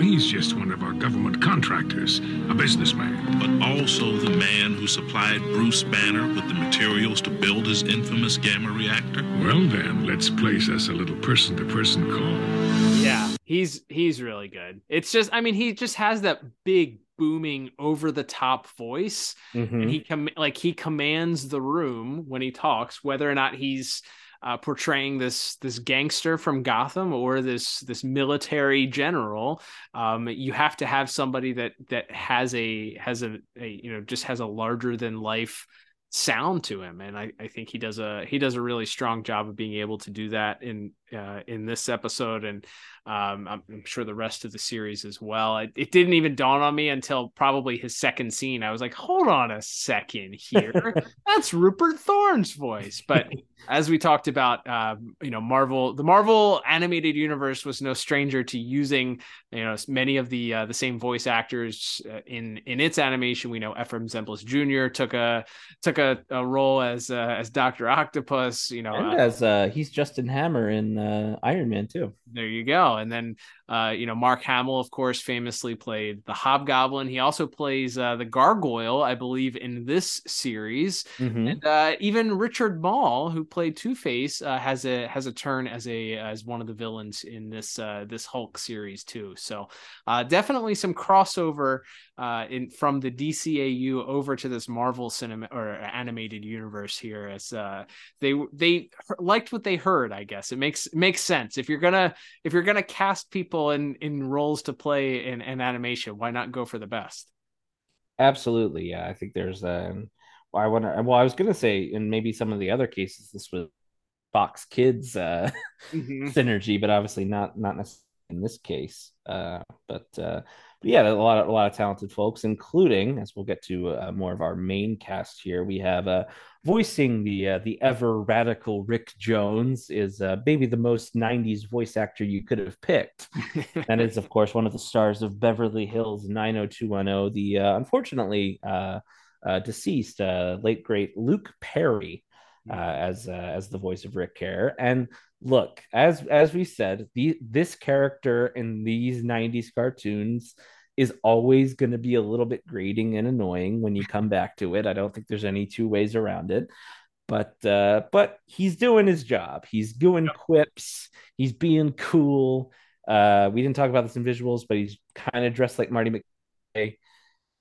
he's just one of our government contractors, a businessman. But also the man who supplied Bruce Banner with the materials to build his infamous gamma reactor? Well, then, let's place us a little person to person call. Yeah, he's he's really good. It's just, I mean, he just has that big booming over the top voice mm-hmm. and he com- like he commands the room when he talks whether or not he's uh, portraying this this gangster from Gotham or this this military general. Um, you have to have somebody that that has a has a, a you know just has a larger than life sound to him and I, I think he does a he does a really strong job of being able to do that in uh, in this episode, and um, I'm, I'm, sure the rest of the series as well. It, it, didn't even dawn on me until probably his second scene. I was like, hold on a second here. That's Rupert Thorne's voice. But as we talked about, um, you know, Marvel, the Marvel animated universe was no stranger to using, you know, many of the uh, the same voice actors uh, in in its animation. We know Efrem Zimbalist Jr. took a took a, a role as uh, as Doctor Octopus. You know, and as uh, he's Justin Hammer in uh, Iron Man too. There you go and then uh, you know Mark Hamill, of course, famously played the Hobgoblin. He also plays uh, the Gargoyle, I believe, in this series. Mm-hmm. And uh, even Richard Moll, who played Two Face, uh, has a has a turn as a as one of the villains in this uh, this Hulk series too. So uh, definitely some crossover in from the DCAU over to this Marvel cinema or animated universe here, as they they liked what they heard. I guess it makes it makes sense if you're gonna if you're gonna cast people in in roles to play in, in animation. Why not go for the best? Absolutely, yeah. I think there's um. I wonder. Well, I was gonna say, in maybe some of the other cases, this was Fox Kids uh, mm-hmm. synergy, but obviously not not necessarily in this case. Uh, but uh, but yeah, a lot of a lot of talented folks, including as we'll get to uh, more of our main cast here. We have uh, voicing the uh, the ever radical Rick Jones is uh, maybe the most '90s voice actor you could have picked. that is, of course, one of the stars of Beverly Hills 90210. The uh, unfortunately uh, uh, deceased uh, late great Luke Perry. Uh, as uh, as the voice of Rick Care. And look, as as we said, the this character in these 90s cartoons is always going to be a little bit grating and annoying when you come back to it. I don't think there's any two ways around it. But uh, but he's doing his job. He's doing quips. He's being cool. Uh, we didn't talk about this in visuals, but he's kind of dressed like Marty McFly,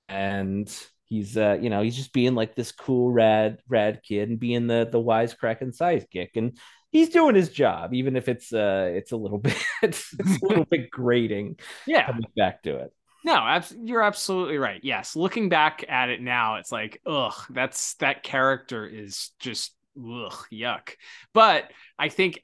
and he's uh, you know he's just being like this cool rad rad kid and being the the wisecracking sidekick, and he's doing his job, even if it's uh it's a little bit it's, a little bit grating. Yeah, coming back to it. No, abs- you're absolutely right. Yes, looking back at it now, it's like, ugh, that's that character is just ugh, yuck. But I think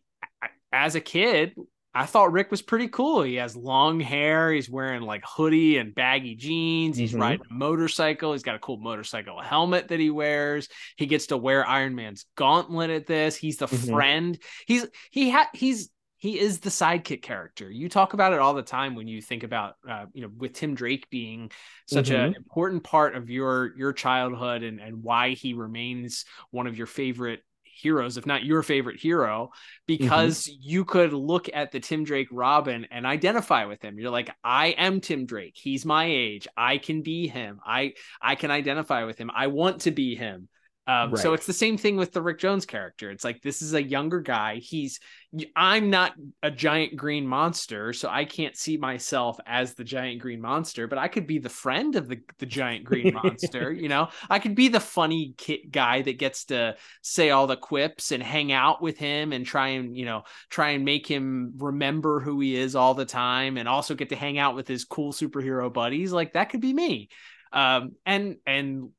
as a kid, I thought Rick was pretty cool. He has long hair. He's wearing like hoodie and baggy jeans. He's mm-hmm. riding a motorcycle. He's got a cool motorcycle helmet that he wears. He gets to wear Iron Man's gauntlet at this. He's the mm-hmm. friend. He's he had he's he is the sidekick character. You talk about it all the time when you think about, uh, you know, with Tim Drake being such mm-hmm. an important part of your your childhood and and why he remains one of your favorite heroes, if not your favorite hero, because mm-hmm. you could look at the Tim Drake Robin and identify with him. You're like, I am Tim Drake. He's my age. I can be him. I I can identify with him. I want to be him. Um, right. So it's the same thing with the Rick Jones character. It's like this is a younger guy. He's I'm not a giant green monster, so I can't see myself as the giant green monster, but I could be the friend of the, the giant green monster. You know, I could be the funny kid guy that gets to say all the quips and hang out with him and try and you know try and make him remember who he is all the time, and also get to hang out with his cool superhero buddies. Like that could be me. Um, and and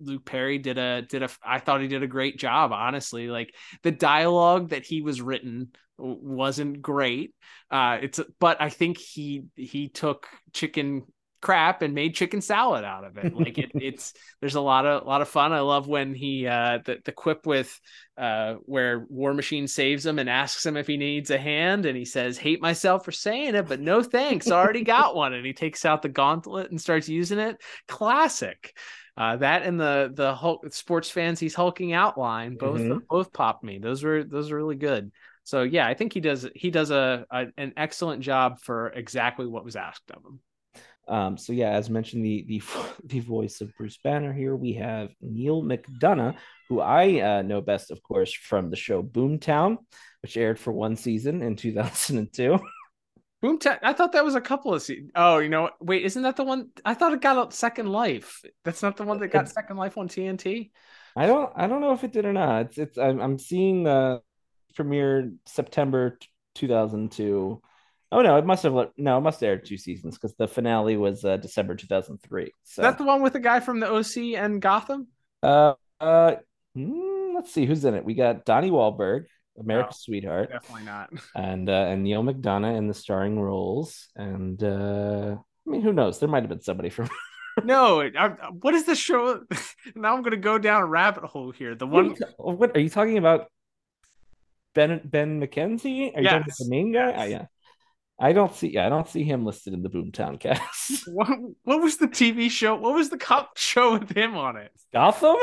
Luke Perry did a did a I thought he did a great job honestly. Like the dialogue that he was written wasn't great. Uh it's but I think he he took chicken crap and made chicken salad out of it. Like it, it's there's a lot of a lot of fun. I love when he uh the, the quip with uh where War Machine saves him and asks him if he needs a hand and he says hate myself for saying it but no thanks. I already got one. And he takes out the gauntlet and starts using it. Classic uh, that and the the Hulk sports fans he's hulking out line both mm-hmm. both popped me. Those were those are really good. So yeah, I think he does he does a, a an excellent job for exactly what was asked of him. Um, so yeah, as mentioned, the the the voice of Bruce Banner here, we have Neal McDonough, who I uh, know best, of course, from the show Boomtown, which aired for one season in 2002. Boomtown. I thought that was a couple of seasons. Oh, you know, wait, isn't that the one? I thought it got a Second Life. That's not the one that got Second Life on TNT. I don't. I don't know if it did or not. It's. It's. I'm, I'm seeing the premiere September 2002. Oh no, it must have. No, it must have aired two seasons because the finale was uh, December 2003. So Is that the one with the guy from the OC and Gotham. Uh. Uh. Hmm, let's see who's in it. We got Donnie Wahlberg. America's No, Sweetheart, Definitely not. and uh, and Neal McDonough in the starring roles. And uh, I mean, who knows? There might have been somebody from. No, I, what is the show? now I'm gonna go down a rabbit hole here. The one, what are you talking about? Ben Ben McKenzie? Are you talking about the main guy? Ah, yeah. I don't see. Yeah, I don't see him listed in the Boomtown cast. what, what was the TV show? What was the cop show with him on it? Gotham.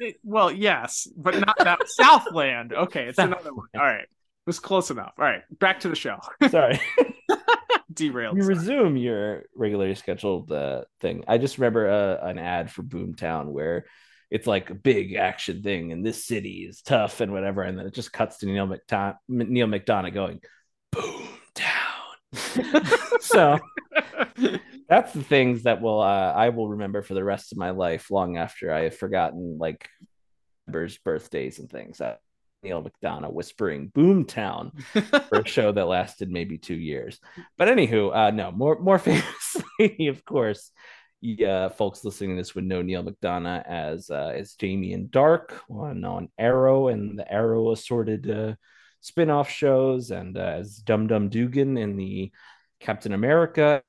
It- well, yes, but not that Southland. Okay, it's another one. All right, it was close enough. All right, back to the show. Sorry. Derailed. you resume your regularly scheduled uh, thing. I just remember uh, an ad for Boomtown where it's like a big action thing, and this city is tough and whatever, and then it just cuts to Neal McDonough, Neal McDonough going Boomtown. so that's the things that will uh, I will remember for the rest of my life, long after I have forgotten like members' birthdays and things. Uh, Neal McDonough whispering "Boomtown" for a show that lasted maybe two years. But anywho, uh, no more more famously, of course. Yeah, folks listening to this would know Neal McDonough as uh, as Damien Darhk on on Arrow and the Arrow assorted uh, spin-off shows, and uh, as Dum Dum Dugan in the Captain America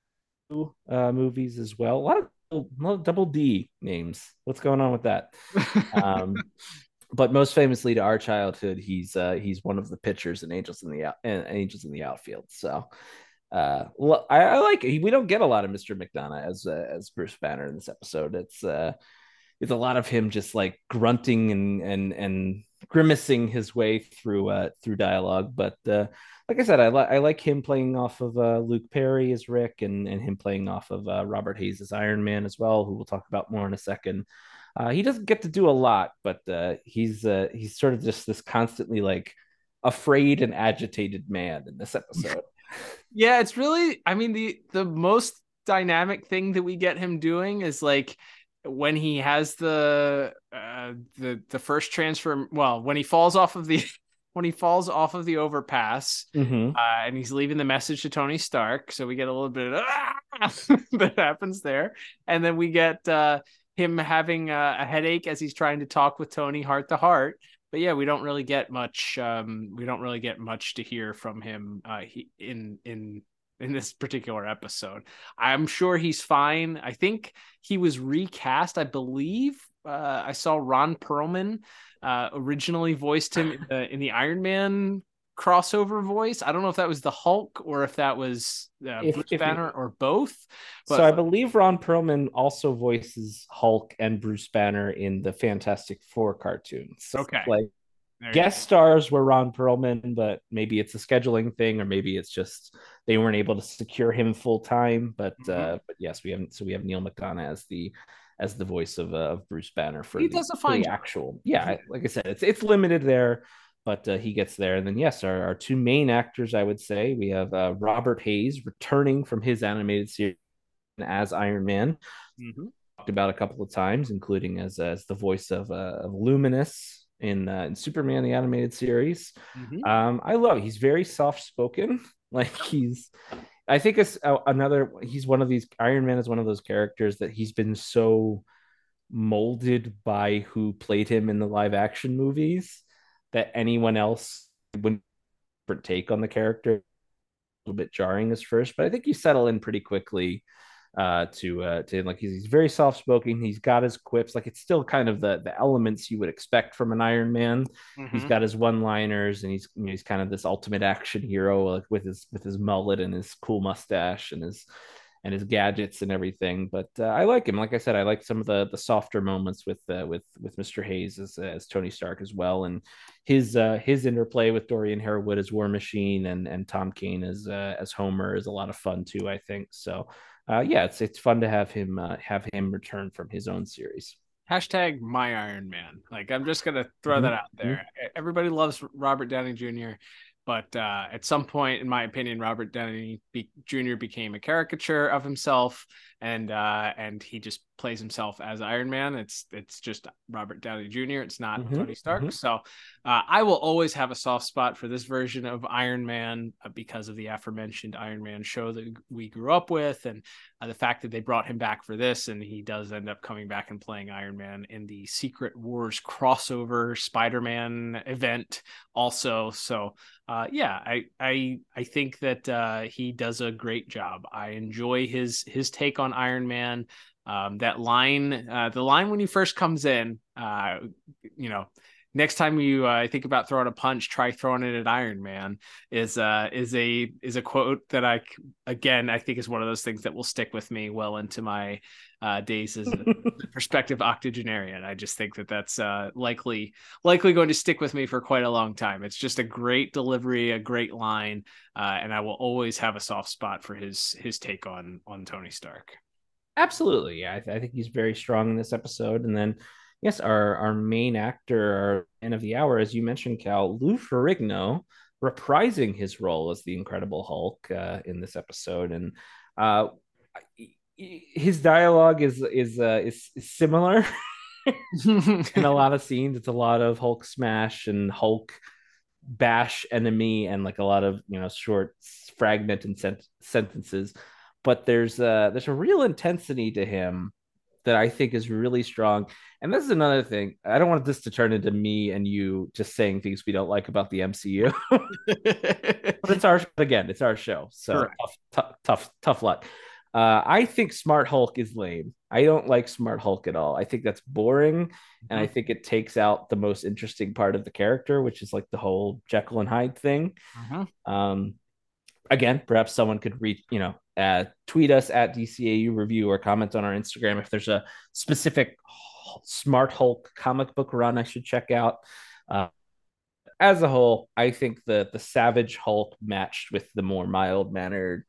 uh, movies as well. A lot of, a lot of double D names. What's going on with that? Um, but most famously to our childhood, he's uh, he's one of the pitchers in Angels in the out and Angels in the outfield. So uh, well, I, I like it. We don't get a lot of Mr. McDonough as uh, as Bruce Banner in this episode. It's uh, it's a lot of him just like grunting and and and grimacing his way through uh through dialogue. But uh, like I said, I like I like him playing off of uh, Luke Perry as Rick, and and him playing off of uh, Robert Hays as Iron Man as well, who we'll talk about more in a second. Uh, he doesn't get to do a lot, but uh, he's uh, he's sort of just this constantly like afraid and agitated man in this episode. Yeah, it's really. I mean the the most dynamic thing that we get him doing is like when he has the uh the the first transfer well when he falls off of the when he falls off of the overpass Mhm. uh, and he's leaving the message to Tony Stark so we get a little bit of "Ah!" that happens there and then we get uh him having a, a headache as he's trying to talk with Tony heart to heart but yeah we don't really get much um we don't really get much to hear from him uh he, in in in this particular episode. I'm sure he's fine. I think he was recast. I believe uh, I saw Ron Perlman uh, originally voiced him in the, in the Iron Man crossover voice. I don't know if that was the Hulk or if that was uh, If- Bruce if Banner or both. so I believe Ron Perlman also voices Hulk and Bruce Banner in the Fantastic Four cartoons. Okay. like There guest stars were Ron Perlman, but maybe it's a scheduling thing, or maybe it's just they weren't able to secure him full time. But Mm-hmm. uh, but yes, we have so we have Neal McDonough as the as the voice of uh, of Bruce Banner for He the, does a fine the actual. Yeah, like I said, it's it's limited there, but uh, he gets there. And then yes, our, our two main actors, I would say, we have uh, Robert Hays returning from his animated series as Iron Man Mhm. talked about a couple of times, including as as the voice of uh, of Luminus in uh, in Superman the animated series. Mhm. Um, I love. He's very soft spoken. Like he's, I think it's uh, another. He's one of these. Iron Man is one of those characters that he's been so molded by who played him in the live action movies that anyone else would take on the character. A little bit jarring as first, but I think you settle in pretty quickly uh to uh to like he's, he's very soft spoken he's got his quips. Like it's still kind of the the elements you would expect from an iron man. He's Mhm. got his one liners and he's you know, he's kind of this ultimate action hero like with his with his mullet and his cool mustache and his and his gadgets and everything. But uh, i like him. Like i said i like some of the the softer moments with uh, with with mr hays as, as tony stark as well. And his uh his interplay with dorian harewood as war machine and and tom kane as uh, as homer is a lot of fun too i think. So uh, yeah, it's it's fun to have him uh, have him return from his own series. Hashtag my Iron Man. Like I'm just gonna throw Mhm. that out there. Everybody loves Robert Downey Jr., but uh, at some point, in my opinion, Robert Downey Jr. became a caricature of himself, and uh, and he just plays himself as Iron Man. It's it's just Robert Downey Jr. It's not Mhm, Tony Stark. mhm. So uh, I will always have a soft spot for this version of Iron Man uh, because of the aforementioned Iron Man show that we grew up with, and uh, the fact that they brought him back for this, and he does end up coming back and playing Iron Man in the Secret Wars crossover Spider-Man event also. So uh, yeah, I I I think that uh, he does a great job. I enjoy his his take on Iron Man. Um, that line, uh, the line when he first comes in, uh, you know, next time you uh, think about throwing a punch, try throwing it at Iron Man. Is uh is a is a quote that I again I think is one of those things that will stick with me well into my uh, days as a prospective octogenarian. I just think that that's uh, likely likely going to stick with me for quite a long time. It's just a great delivery, a great line, uh, and I will always have a soft spot for his his take on on Tony Stark. Absolutely, yeah. I, th- I think he's very strong in this episode. And then, yes, our our main actor, our man of the hour, as you mentioned, Cal Lou Ferrigno, reprising his role as the Incredible Hulk uh, in this episode, and uh, his dialogue is is uh, is, is similar in a lot of scenes. It's a lot of Hulk smash and Hulk bash enemy, and like a lot of you know short fragment and sent- sentences but there's a there's a real intensity to him that I think is really strong. And this is another thing. I don't want this to turn into me and you just saying things we don't like about the MCU. but it's our again, it's our show. So tough, tough, tough, tough luck. Uh, I think Smart Hulk is lame. I don't like Smart Hulk at all. I think that's boring, and I think it takes out the most interesting part of the character, which is like the whole Jekyll and Hyde thing. Um, again, perhaps someone could reach, you know, uh, tweet us at DCAU review or comment on our Instagram if there's a specific Smart Hulk comic book run I should check out. Uh, as a whole, I think the the Savage Hulk matched with the more mild mannered,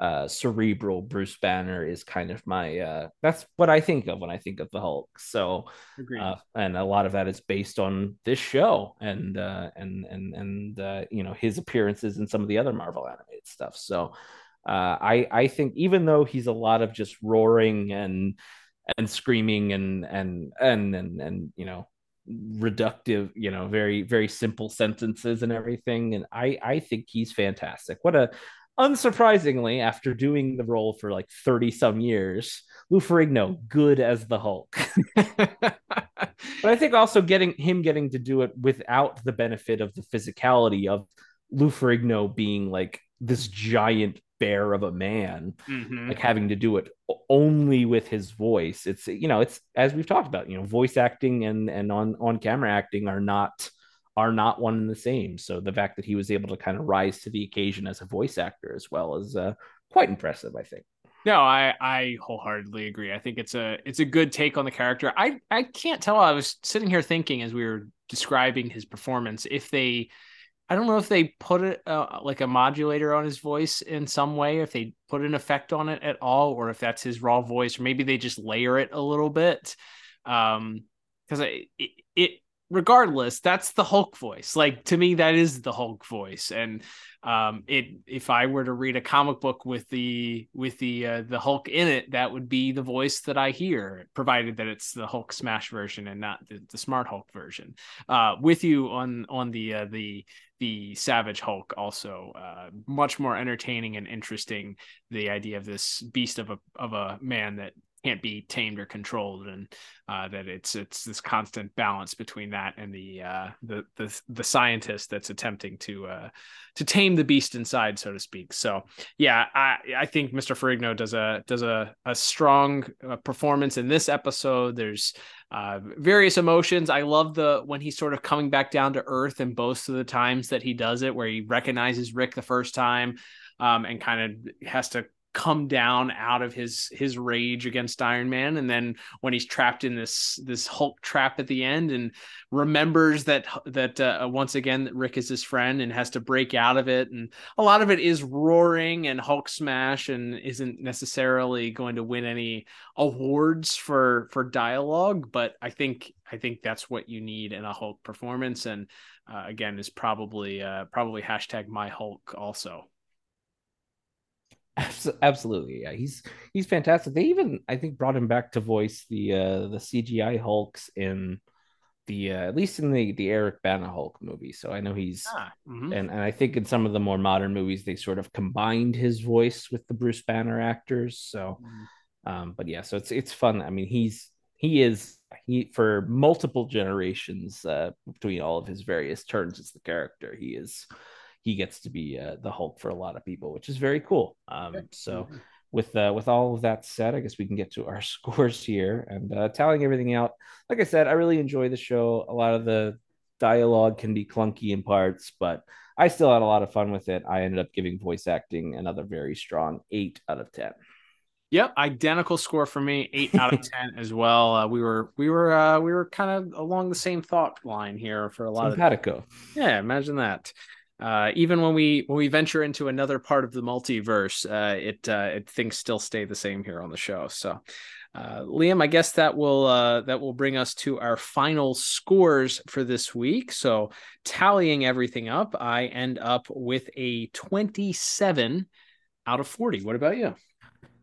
uh, cerebral Bruce Banner is kind of my uh, that's what I think of when I think of the Hulk. So, uh, and a lot of that is based on this show and uh, and and and uh, you know his appearances in some of the other Marvel animated stuff. So, uh, I I think even though he's a lot of just roaring and and screaming and and and and and you know reductive you know very very simple sentences and everything and i i think he's fantastic what a unsurprisingly after doing the role for like 30 some years lou ferrigno good as the hulk but i think also getting him getting to do it without the benefit of the physicality of lou ferrigno being like this giant bear of a man Mhm. like having to do it only with his voice it's you know it's as we've talked about you know voice acting and and on on camera acting are not are not one and the same so the fact that he was able to kind of rise to the occasion as a voice actor as well is uh, quite impressive i think No, I I wholeheartedly agree. I think it's a it's a good take on the character. I I can't tell. I was sitting here thinking as we were describing his performance if they I don't know if they put it uh, like a modulator on his voice in some way, if they put an effect on it at all, or if that's his raw voice, or maybe they just layer it a little bit. Um, because it, it, it regardless, that's the Hulk voice. Like to me, that is the Hulk voice, and um, it if I were to read a comic book with the with the uh, the Hulk in it, that would be the voice that I hear, provided that it's the Hulk Smash version and not the, the Smart Hulk version. Uh, with you on on the uh, the the Savage Hulk also uh, much more entertaining and interesting. The idea of this beast of a of a man that can't be tamed or controlled, and uh, that it's it's this constant balance between that and the uh, the the the scientist that's attempting to uh, to tame the beast inside, so to speak. So yeah, I I think Mr. Ferrigno does a does a a strong uh, performance in this episode. There's uh, various emotions. I love the when he's sort of coming back down to earth and boasts of the times that he does it, where he recognizes Rick the first time, um, and kind of has to come down out of his his rage against Iron Man. And then when he's trapped in this this Hulk trap at the end and remembers that that uh, once again that Rick is his friend and has to break out of it. And a lot of it is roaring and Hulk smash and isn't necessarily going to win any awards for for dialogue. But I think I think that's what you need in a Hulk performance. And uh, again is probably uh, probably hashtag my Hulk also Absolutely, yeah. He's he's fantastic. They even I think brought him back to voice the uh the CGI Hulks in the uh, at least in the the Eric Bana Hulk movie. So I know he's ah, mm-hmm. and and I think in some of the more modern movies they sort of combined his voice with the Bruce Banner actors. So mm-hmm. um but yeah, so it's it's fun. I mean, he's he is he for multiple generations uh between all of his various turns as the character. He is he gets to be uh, the Hulk for a lot of people, which is very cool. Um, so mm-hmm. with uh, with all of that said, I guess we can get to our scores here and uh, tallying everything out. Like I said, I really enjoy the show. A lot of the dialogue can be clunky in parts, but I still had a lot of fun with it. I ended up giving voice acting another very strong eight out of ten. Yep, identical score for me, eight out of ten as well. Uh, we were we were uh, we were kind of along the same thought line here for a lot Simpatico. of. Yeah, imagine that uh, even when we when we venture into another part of the multiverse, uh, it uh, it things still stay the same here on the show. So, uh, Liam, I guess that will uh, that will bring us to our final scores for this week. So, tallying everything up, I end up with a twenty-seven out of forty. What about you?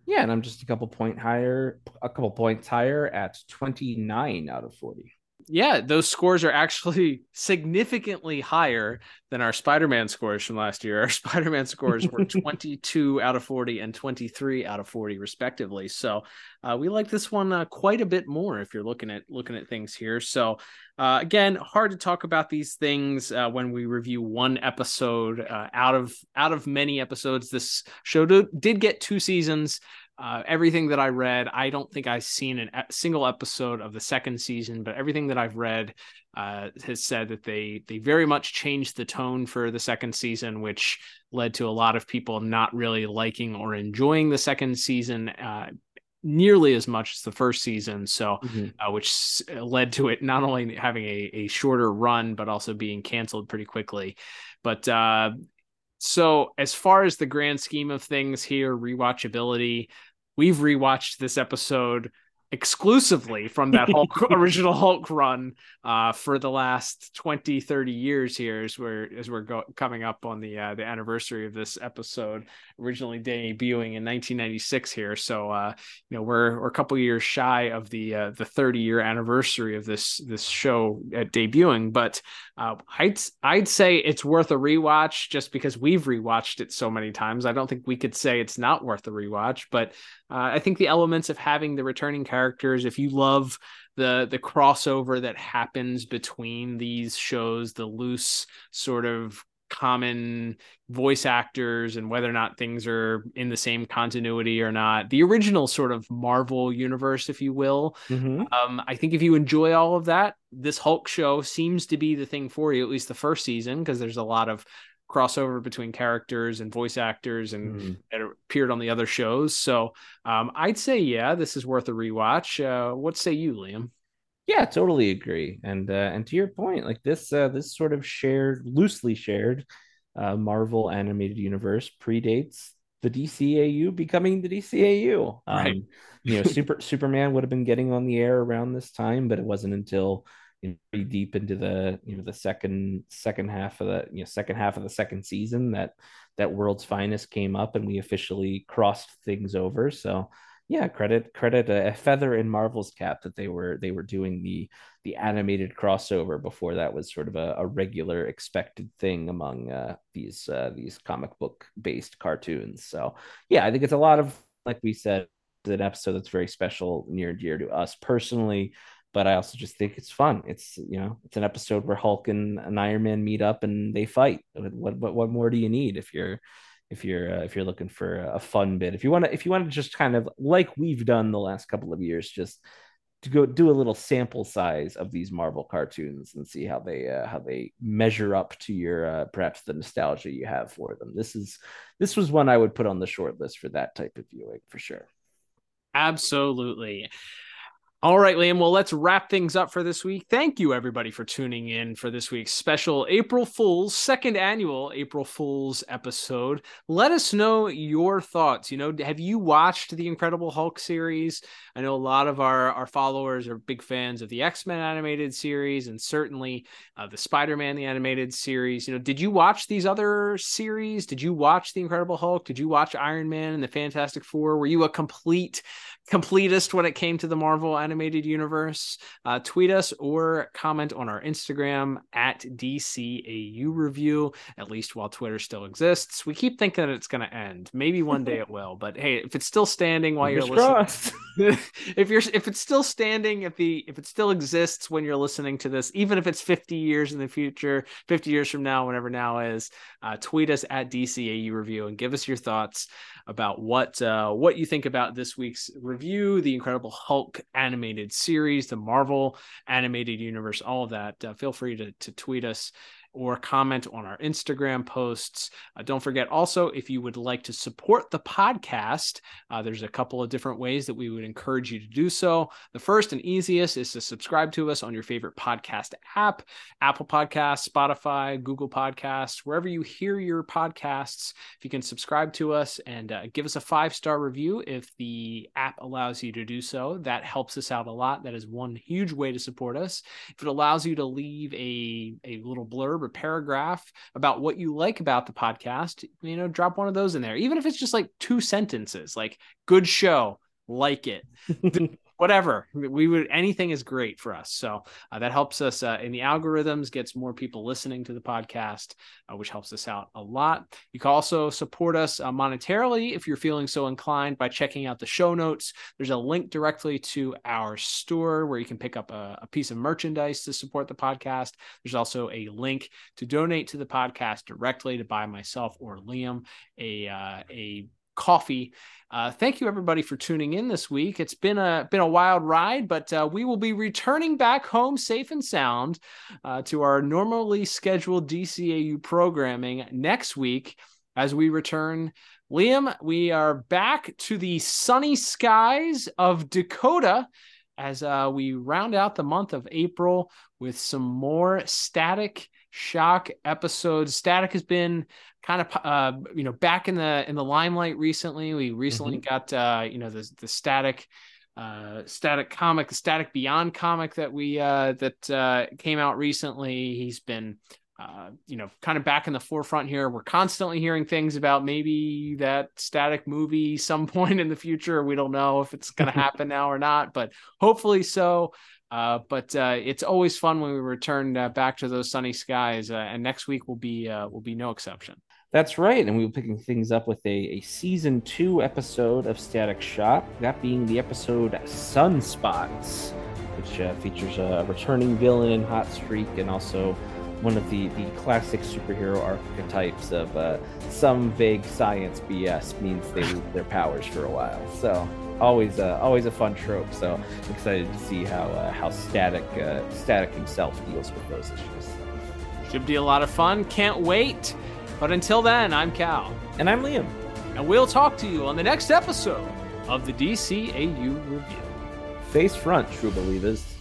Yeah, and I'm just a couple point higher, a couple points higher at twenty-nine out of forty yeah, those scores are actually significantly higher than our Spider-Man scores from last year. Our Spider-Man scores were 22 out of 40 and 23 out of 40 respectively. So uh, we like this one uh, quite a bit more if you're looking at looking at things here. So uh, again, hard to talk about these things uh, when we review one episode uh, out of out of many episodes. This show do, did get two seasons uh, everything that I read, I don't think I've seen a single episode of the second season, but everything that I've read uh, has said that they they very much changed the tone for the second season, which led to a lot of people not really liking or enjoying the second season. Uh, nearly as much as the first season so mm-hmm. uh, which led to it not only having a, a shorter run but also being canceled pretty quickly but uh, so as far as the grand scheme of things here rewatchability we've rewatched this episode exclusively from that Hulk original Hulk run uh, for the last 20 30 years here as we're as we're go- coming up on the uh, the anniversary of this episode originally debuting in 1996 here. So uh, you know we're we're a couple years shy of the uh, the 30 year anniversary of this this show at debuting but uh, I'd I'd say it's worth a rewatch just because we've rewatched it so many times. I don't think we could say it's not worth a rewatch but uh, I think the elements of having the returning characters, if you love the the crossover that happens between these shows, the loose sort of common voice actors and whether or not things are in the same continuity or not the original sort of marvel universe if you will mm-hmm. um, i think if you enjoy all of that this hulk show seems to be the thing for you at least the first season because there's a lot of crossover between characters and voice actors and mm. that appeared on the other shows. So um, I'd say, yeah, this is worth a rewatch. Uh, what say you, Liam? Yeah, totally agree. And uh, and to your point, like this uh, this sort of shared, loosely shared uh, Marvel animated universe predates the DCAU becoming the DCAU. Um, right. you know, Super Superman would have been getting on the air around this time, but it wasn't until pretty deep into the you know the second second half of the you know second half of the second season that that world's finest came up and we officially crossed things over. So yeah credit credit a, feather in marvel's cap that they were they were doing the the animated crossover before that was sort of a, a regular expected thing among uh, these uh, these comic book based cartoons. So yeah i think it's a lot of like we said an episode that's very special near and dear to us personally but I also just think it's fun. It's you know, it's an episode where Hulk and an Iron Man meet up and they fight. What what what more do you need if you're if you're uh, if you're looking for a fun bit? If you want to if you want to just kind of like we've done the last couple of years, just to go do a little sample size of these Marvel cartoons and see how they uh, how they measure up to your uh, perhaps the nostalgia you have for them. This is this was one I would put on the short list for that type of viewing for sure. Absolutely. All right, Liam. Well, let's wrap things up for this week. Thank you, everybody, for tuning in for this week's special April Fool's second annual April Fool's episode. Let us know your thoughts. You know, have you watched the Incredible Hulk series? I know a lot of our our followers are big fans of the X Men animated series, and certainly uh, the Spider Man the animated series. You know, did you watch these other series? Did you watch the Incredible Hulk? Did you watch Iron Man and the Fantastic Four? Were you a complete completist when it came to the Marvel animated universe, uh, tweet us or comment on our Instagram at DCAU Review, at least while Twitter still exists. We keep thinking that it's going to end. Maybe one day it will, but hey, if it's still standing while Fingers you're listening, if you're if it's still standing, if the if it still exists when you're listening to this, even if it's 50 years in the future, 50 years from now, whenever now is, uh, tweet us at DCAU Review and give us your thoughts about what uh, what you think about this week's review, the Incredible Hulk animated series, the Marvel animated universe, all of that. Uh, feel free to to tweet us or comment on our Instagram posts. Uh, don't forget also, if you would like to support the podcast, uh, there's a couple of different ways that we would encourage you to do so. The first and easiest is to subscribe to us on your favorite podcast app Apple Podcasts, Spotify, Google Podcasts, wherever you hear your podcasts. If you can subscribe to us and uh, give us a five star review if the app allows you to do so, that helps us out a lot. That is one huge way to support us. If it allows you to leave a, a little blurb paragraph about what you like about the podcast, you know, drop one of those in there. Even if it's just like two sentences, like good show, like it. whatever we would anything is great for us. So uh, that helps us uh, in the algorithms gets more people listening to the podcast uh, which helps us out a lot. You can also support us uh, monetarily if you're feeling so inclined by checking out the show notes. There's a link directly to our store where you can pick up a, a piece of merchandise to support the podcast. There's also a link to donate to the podcast directly to buy myself or liam a uh, a coffee. Uh, thank you everybody for tuning in this week. It's been a been a wild ride, but uh, we will be returning back home safe and sound uh, to our normally scheduled DCAU programming next week as we return. Liam, we are back to the sunny skies of Dakota as uh, we round out the month of April with some more static shock episodes. Static has been kind of uh, you know back in the in the limelight recently. We recently mm-hmm. got uh, you know the the static uh static comic the static beyond comic that we uh that uh came out recently he's been uh, you know, kind of back in the forefront here. We're constantly hearing things about maybe that static movie some point in the future. We don't know if it's going to happen now or not, but hopefully so. Uh, but uh, it's always fun when we return uh, back to those sunny skies, uh, and next week will be uh, will be no exception. That's right, and we'll be picking things up with a, a season two episode of Static Shock. That being the episode Sunspots, which features a returning villain in Hot Streak and also one of the, the classic superhero archetypes of some vague science BS means they lose their powers for a while. So always uh, always a fun trope. So excited to see how uh, how static uh, static himself deals with those issues. Should be a lot of fun. Can't wait. But until then, I'm Cal. And I'm Liam. And we'll talk to you on the next episode of the DCAU Review. Face front, true believers.